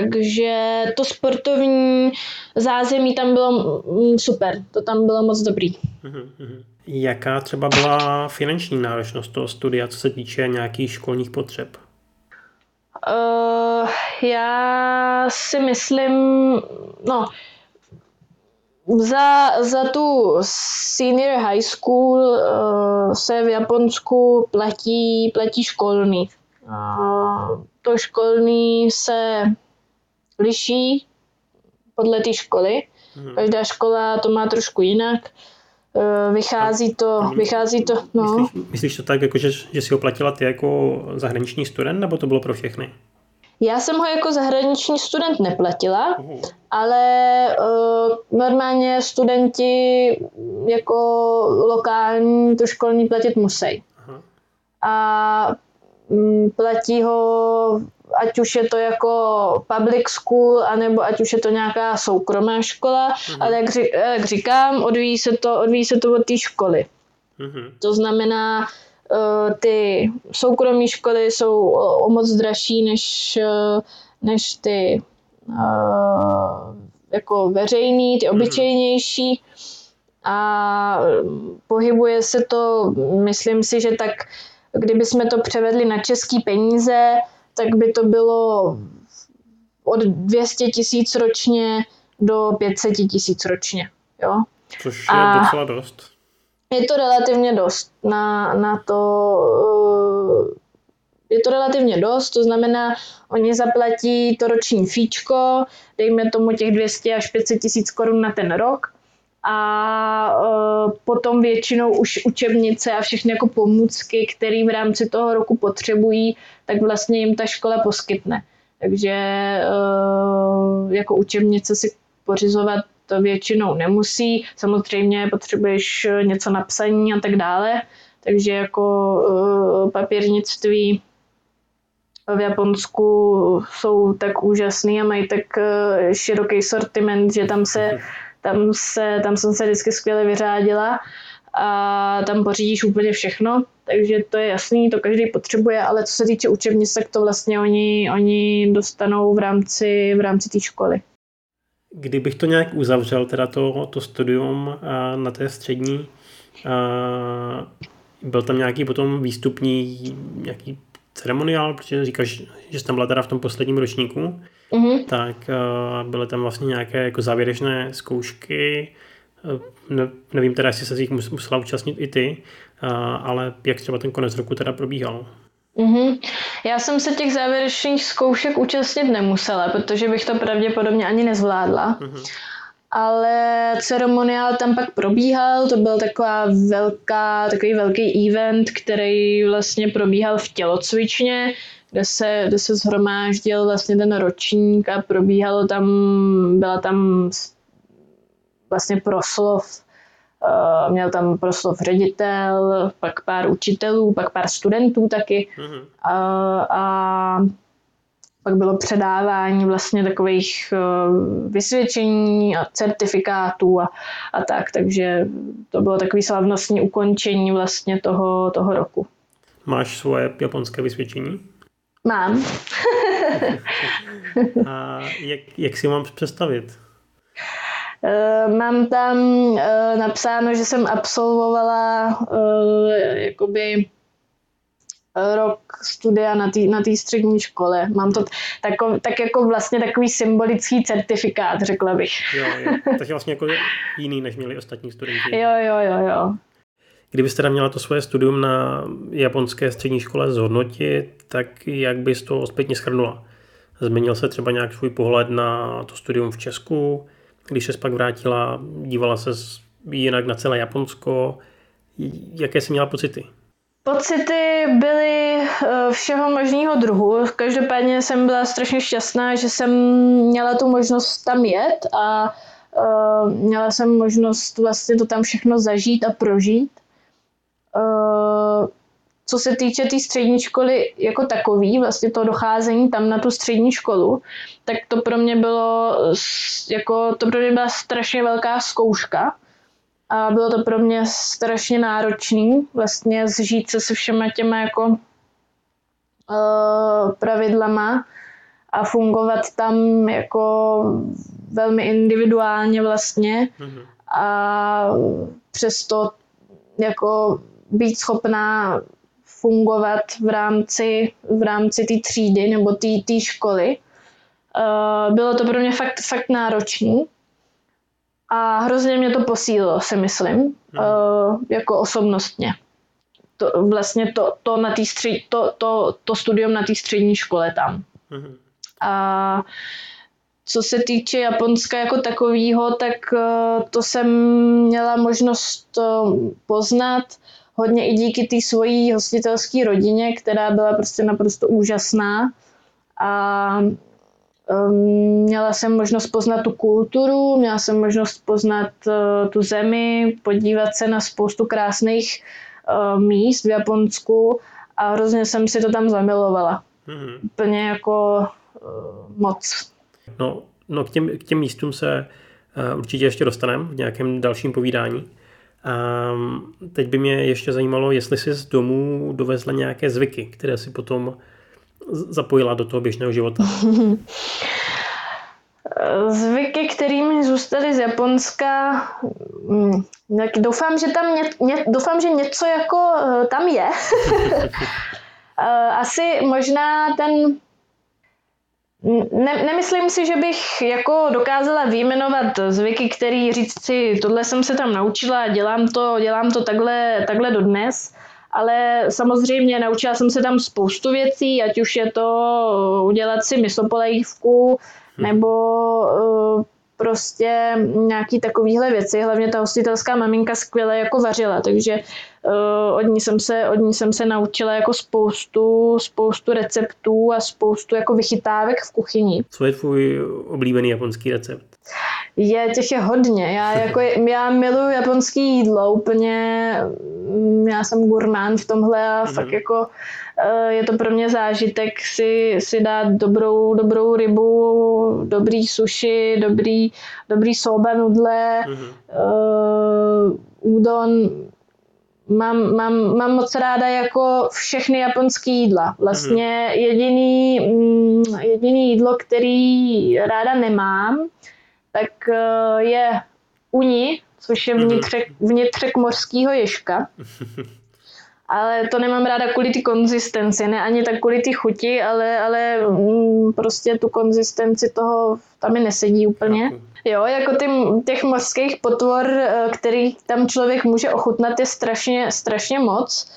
Takže to sportovní zázemí tam bylo mm, super, to tam bylo moc dobrý. Jaká třeba byla finanční náročnost toho studia, co se týče nějakých školních potřeb? Uh, já si myslím, no, za, za tu senior high school uh, se v Japonsku platí, platí školný. Uh, to školný se liší podle té školy. Hmm. Každá škola to má trošku jinak. Uh, vychází to, vychází to, no. Myslíš, myslíš to tak, jako že, že si ho platila ty jako zahraniční student, nebo to bylo pro všechny? Já jsem ho jako zahraniční student neplatila, ale uh, normálně studenti jako lokální to školní platit musí. A um, platí ho, ať už je to jako public school, anebo ať už je to nějaká soukromá škola, uhum. ale jak, jak říkám, odvíjí se to, odvíjí se to od té školy. Uhum. To znamená, Eh, ty soukromé školy jsou o moc dražší než, eh, než ty eh, jako veřejný, ty mhm. obyčejnější a pohybuje se to, myslím si, že tak, kdyby jsme to převedli na český peníze, tak by to bylo od 200 tisíc ročně do 500 tisíc ročně. Jo? Což je a, docela dost je to relativně dost na, na to, eh, je to relativně dost, to znamená, oni zaplatí to roční fíčko, dejme tomu těch 200 až 500 tisíc korun na ten rok a uh, potom většinou už učebnice a všechny jako pomůcky, které v rámci toho roku potřebují, tak vlastně jim ta škola poskytne. Takže uh, jako učebnice si pořizovat to většinou nemusí. Samozřejmě potřebuješ něco na psaní a tak dále, takže jako uh, papírnictví v Japonsku jsou tak úžasný a mají tak široký sortiment, že tam se, tam se, tam jsem se vždycky skvěle vyřádila a tam pořídíš úplně všechno, takže to je jasný, to každý potřebuje, ale co se týče učebnic, tak to vlastně oni, oni dostanou v rámci, v rámci té školy. Kdybych to nějak uzavřel, teda to, to studium na té střední, byl tam nějaký potom výstupní nějaký ceremoniál, protože říkáš, že jsi tam byla teda v tom posledním ročníku, mm-hmm. tak byly tam vlastně nějaké jako závěrečné zkoušky, Ne, nevím teda, jestli se z nich musela účastnit i ty, ale jak třeba ten konec roku teda probíhal? Mm-hmm. Já jsem se těch závěrečných zkoušek účastnit nemusela, protože bych to pravděpodobně ani nezvládla. Mm-hmm. Ale ceremoniál tam pak probíhal, to byl taková velká, takový velký event, který vlastně probíhal v tělocvičně, kde se, kde se zhromáždil vlastně ten ročník a probíhalo tam, byla tam vlastně proslov Uh, měl tam proslov ředitel, pak pár učitelů, pak pár studentů taky. Mm-hmm. Uh, a pak bylo předávání vlastně takových uh, vysvědčení a certifikátů a, a tak, takže to bylo takový slavnostní ukončení vlastně toho, toho roku. Máš svoje japonské vysvědčení? Mám. <laughs> <laughs> a jak, jak si mám představit? Eh, mám tam eh, napsáno, že jsem absolvovala eh, jakoby rok studia na té na střední škole. Mám to tako, tak jako vlastně takový symbolický certifikát, řekla bych. Jo, jo. Takže vlastně jako jiný, než měli ostatní studenti. <laughs> Jo, jo, jo, jo. Kdybyste teda měla to svoje studium na japonské střední škole zhodnotit, tak jak bys to zpětně schrnula? Změnil se třeba nějak svůj pohled na to studium v Česku? Když se pak vrátila, dívala se jinak na celé Japonsko. Jaké jsi měla pocity? Pocity byly eh, všeho možného druhu. Každopádně jsem byla strašně šťastná, že jsem měla tu možnost tam jet a uh, měla jsem možnost vlastně to tam všechno zažít a prožít. Uh, co se týče té tý střední školy jako takový, vlastně to docházení tam na tu střední školu, tak to pro mě bylo jako, to pro mě byla strašně velká zkouška a bylo to pro mě strašně náročný vlastně zžít se se všema těma jako uh, pravidlama a fungovat tam jako velmi individuálně vlastně mm-hmm. a přesto jako být schopná fungovat v rámci, v rámci té třídy nebo té školy. Uh, bylo to pro mě fakt, fakt náročný a hrozně mě to posílilo, si myslím, uh, jako osobnostně. To, vlastně to, to, na střed, to, to, to studium na té střední škole tam. Mm-hmm. A co se týče Japonska jako takového, tak uh, to jsem měla možnost uh, poznat hodně i díky té svojí hostitelské rodině, která byla prostě naprosto úžasná a um, měla jsem možnost poznat tu kulturu, měla jsem možnost poznat uh, tu zemi, podívat se na spoustu krásných uh, míst v Japonsku a hrozně jsem si to tam zamilovala. Mm-hmm. Úplně jako uh, moc. No, no k, těm, k těm místům se uh, určitě ještě dostaneme v nějakém dalším povídání. A teď by mě ještě zajímalo, jestli jsi z domů dovezla nějaké zvyky, které si potom zapojila do toho běžného života. <laughs> Zvyky, které mi zůstaly z Japonska, mm, doufám, že tam ně, ně, doufám, že něco jako eh, tam je. <laughs> Eh, asi možná ten ne, nemyslím si, že bych jako dokázala vyjmenovat zvyky, který říct si, tohle jsem se tam naučila, dělám to, dělám to takhle, takhle dodnes, ale samozřejmě naučila jsem se tam spoustu věcí, ať už je to udělat si misopolejvku, hm. nebo uh, prostě nějaký takovýhle věci. Hlavně ta hostitelská maminka skvěle jako vařila, takže uh, od, ní jsem se, od ní jsem se naučila jako spoustu, spoustu receptů a spoustu jako vychytávek v kuchyni. Co je tvůj oblíbený japonský recept? Je, těch je hodně. Já, <laughs> jako, já miluji japonský jídlo, úplně, mm, já jsem gurmán v tomhle a mm-hmm. fakt jako eh, je to pro mě zážitek si, si dát dobrou, dobrou rybu, dobrý sushi, dobrý, dobrý soba nudle, mm-hmm. uh, udon, mám, mám, mám moc ráda jako všechny japonské jídla. Vlastně mm-hmm. jediný, mm, jediný jídlo, který ráda nemám, tak uh, je uni, což je mhm. vnitřek, vnitřek mořského ježka. <laughs> Ale to nemám ráda kvůli ty konzistenci, ne ani tak kvůli ty chuti, ale, ale mm, prostě tu konzistenci toho tam mi nesedí úplně. Jo, jako ty, těch mořských potvor, eh, který tam člověk může ochutnat, je strašně, strašně moc.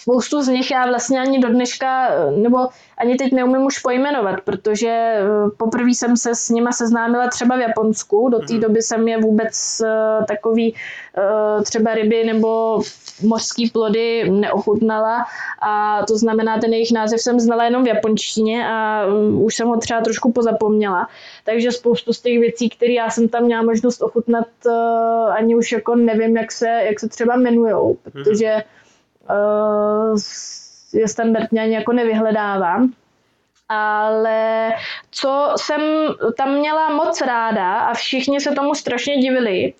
Spoustu z nich já vlastně ani do dneška, nebo ani teď neumím už pojmenovat, protože eh, poprvé jsem se s nima seznámila třeba v Japonsku, do té mhm. doby jsem je vůbec eh, takový eh, třeba ryby nebo mořský plody neochutnala a to znamená, ten jejich název jsem znala jenom v japonštině a už jsem ho třeba trošku pozapomněla. Takže spoustu z těch věcí, které já jsem tam měla možnost ochutnat, ani už jako nevím, jak se, jak se třeba jmenujou, protože je standardně ani jako nevyhledávám. Ale co jsem tam měla moc ráda a všichni se tomu strašně divili,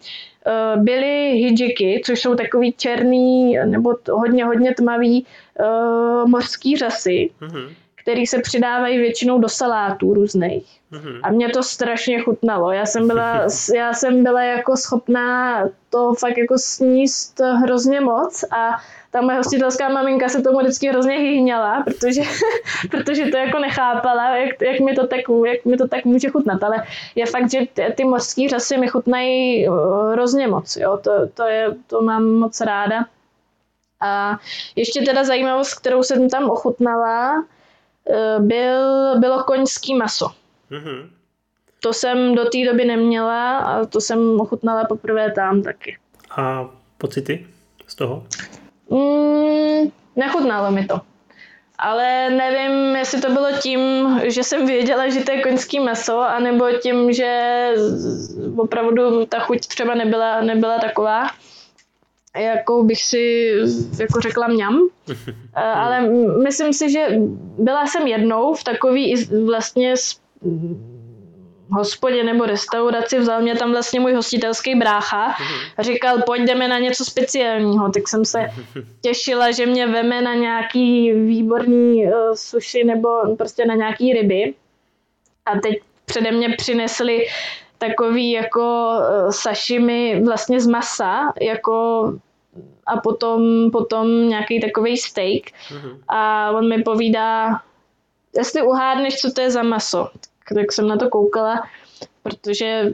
eh, byly hijiky, což jsou takový černý nebo hodně, hodně tmavý uh, mořský řasy, mm-hmm. který se přidávají většinou do salátů různých. Mm-hmm. A mě to strašně chutnalo. Já jsem, byla, <laughs> já jsem byla jako schopná to fakt jako sníst hrozně moc a ta moje hostitelská maminka se tomu vždycky hrozně hyhněla, protože, <laughs> protože to jako nechápala, jak, jak, mi to tak, jak mi to tak může chutnat. Ale je fakt, že ty, ty mořské řasy mi chutnají eh, hrozně moc. Jo? To, to, je, to mám moc ráda. A ještě teda zajímavost, kterou jsem tam ochutnala, eh, byl, bylo koňský maso. Mm-hmm. To jsem do té doby neměla a to jsem ochutnala poprvé tam taky. A pocity z toho? Mm, nechutnalo mi to. Ale nevím, jestli to bylo tím, že jsem věděla, že to je koňský maso, anebo tím, že opravdu ta chuť třeba nebyla, nebyla taková, jakou bych si jako řekla mňam. <laughs> Ale myslím si, že byla jsem jednou v takový vlastně hospodě nebo restauraci, vzal mě tam vlastně můj hostitelský brácha a říkal, pojďme na něco speciálního, tak jsem se <laughs> těšila, že mě veme na nějaký výborný uh, sushi nebo prostě na nějaký ryby. A teď přede mě přinesli takový jako uh, sashimi vlastně z masa, jako a potom, potom nějaký takový steak. A on mi povídá, jestli uhádneš, co to je za maso tak jsem na to koukala, protože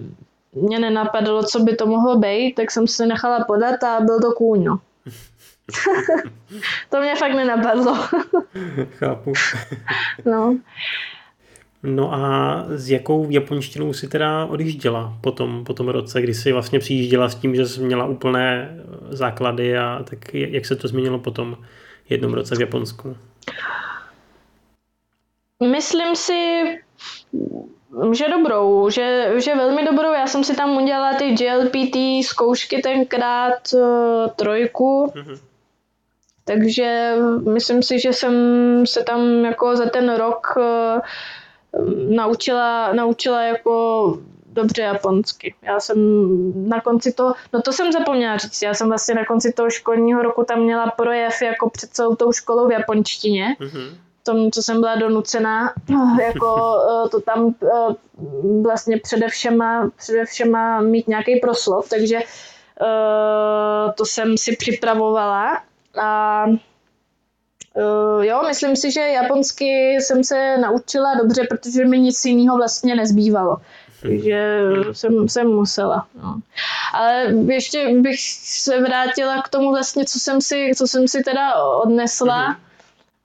mě nenapadlo, co by to mohlo být, tak jsem se nechala podat a byl to kůň, no. <laughs> to mě fakt nenapadlo. <laughs> Chápu. <laughs> no. No a s jakou japonštinou si teda odjížděla po tom, po tom roce, kdy jsi vlastně přijížděla s tím, že jsi měla úplné základy a tak jak se to změnilo po tom jednom roce v Japonsku? Myslím si, že dobrou, že, že velmi dobrou. Já jsem si tam udělala ty GLPT zkoušky tenkrát uh, trojku, mm-hmm. takže myslím si, že jsem se tam jako za ten rok uh, naučila, naučila jako dobře japonsky. Já jsem na konci toho, no to jsem zapomněla říct, já jsem vlastně na konci toho školního roku tam měla projev jako před celou tou školou v japonštině. Mm-hmm tom, co jsem byla donucená, <laughs> jako eh, to tam eh, vlastně především, především mít nějaký proslov, takže eh, to jsem si připravovala a jo, myslím si, že japonsky jsem se naučila dobře, protože mi nic jiného vlastně nezbývalo. Takže jsem, jsem musela. No. Ale ještě bych se vrátila k tomu vlastně, co jsem si, co jsem si teda odnesla. Mm-hmm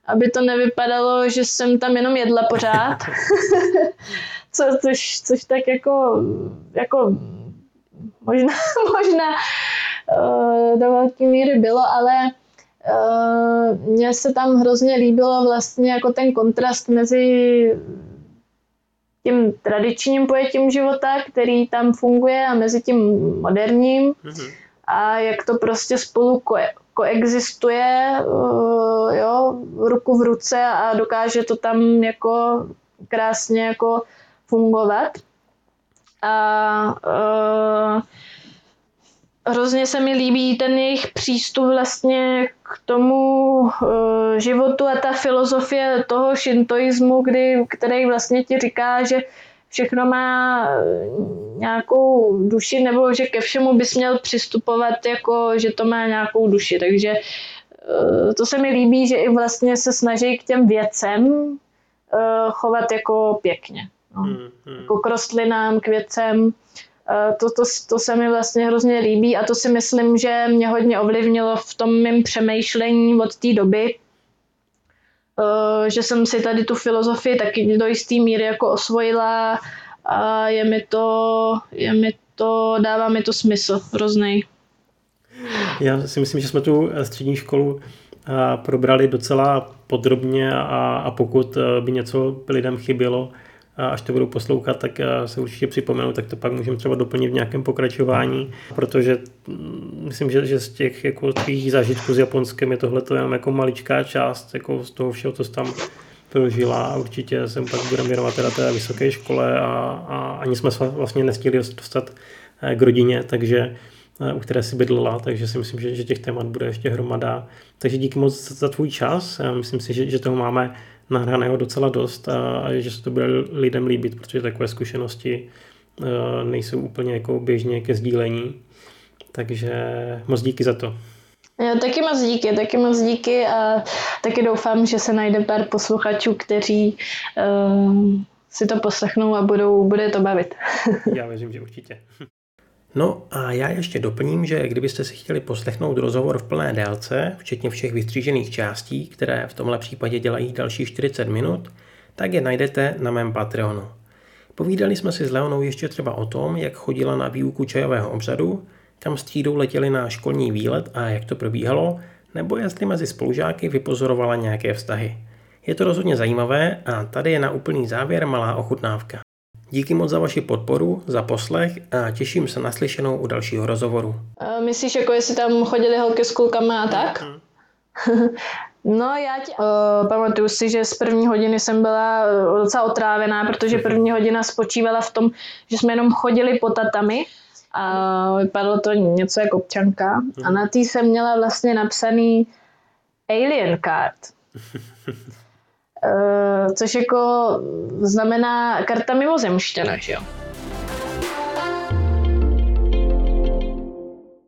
aby to nevypadalo, že jsem tam jenom jedla pořád. <laughs> <laughs> Co, což, což tak jako, jako možná, <laughs> možná uh, do velké míry bylo, ale uh, mně se tam hrozně líbilo vlastně jako ten kontrast mezi tím tradičním pojetím života, který tam funguje a mezi tím moderním mm-hmm. a jak to prostě spolu ko- koexistuje uh, jo, ruku v ruce a dokáže to tam jako krásně jako fungovat. A uh, hrozně se mi líbí ten jejich přístup vlastně k tomu uh, životu a ta filozofie toho šintoismu, kdy, který vlastně ti říká, že všechno má nějakou duši, nebo že ke všemu bys měl přistupovat jako, že to má nějakou duši. Takže eh, to se mi líbí, že i vlastně se snaží k těm věcem eh, chovat jako pěkně. No. Hmm, hmm. Jako k rostlinám, k věcem. To, to, to se mi vlastně hrozně líbí a to si myslím, že mě hodně ovlivnilo v tom mém přemýšlení od té doby, že jsem si tady tu filozofii taky do jisté míry jako osvojila a je mi to, je mi to, dává mi to smysl hrozný. Já si myslím, že jsme tu střední školu probrali docela podrobně a, a pokud by něco lidem chybělo, až to budou poslouchat, tak se určitě připomenu, tak to pak můžeme třeba doplnit v nějakém pokračování, protože mm, myslím, že, že z těch jako tvých zážitků s Japonskem je tohle to jenom jako maličká část jako z toho všeho, co tam prožila a určitě jsem pak budeme věnovat teda té vysoké škole a, a ani jsme se vlastně nestihli dostat e, k rodině, takže e, u které si bydlela, takže si myslím, že, že těch témat bude ještě hromada. Takže díky moc za tvůj čas. Myslím si, že, že toho máme nahraného docela dost a, a že se to bude lidem líbit, protože takové zkušenosti uh, nejsou úplně jako běžně ke sdílení. Takže moc díky za to. Jo, taky moc díky, taky moc díky a taky doufám, že se najde pár posluchačů, kteří uh, si to poslechnou a budou, bude to bavit. Já věřím, že určitě. No a já ještě doplním, že kdybyste si chtěli poslechnout rozhovor v plné délce, včetně všech vystřížených částí, které v tomhle případě dělají další 40 minut, tak je najdete na mém Patreonu. Povídali jsme si s Leonou ještě třeba o tom, jak chodila na výuku čajového obřadu, kam s třídou letěli na školní výlet a jak to probíhalo, nebo jestli mezi spolužáky vypozorovala nějaké vztahy. Je to rozhodně zajímavé a tady je na úplný závěr malá ochutnávka. Díky moc za vaši podporu, za poslech a těším se na slyšenou u dalšího rozhovoru. Myslíš, jako jestli tam chodili holky s kulkama a tak? Mm. <laughs> no já tě, uh, pamatuju si, že z první hodiny jsem byla uh, docela otrávená, protože <laughs> první hodina spočívala v tom, že jsme jenom chodili po tatami a vypadalo to něco jako občanka mm. a na tý jsem měla vlastně napsaný Alien Card. <laughs> Uh, což jako znamená karta mimozemštěna, že jo.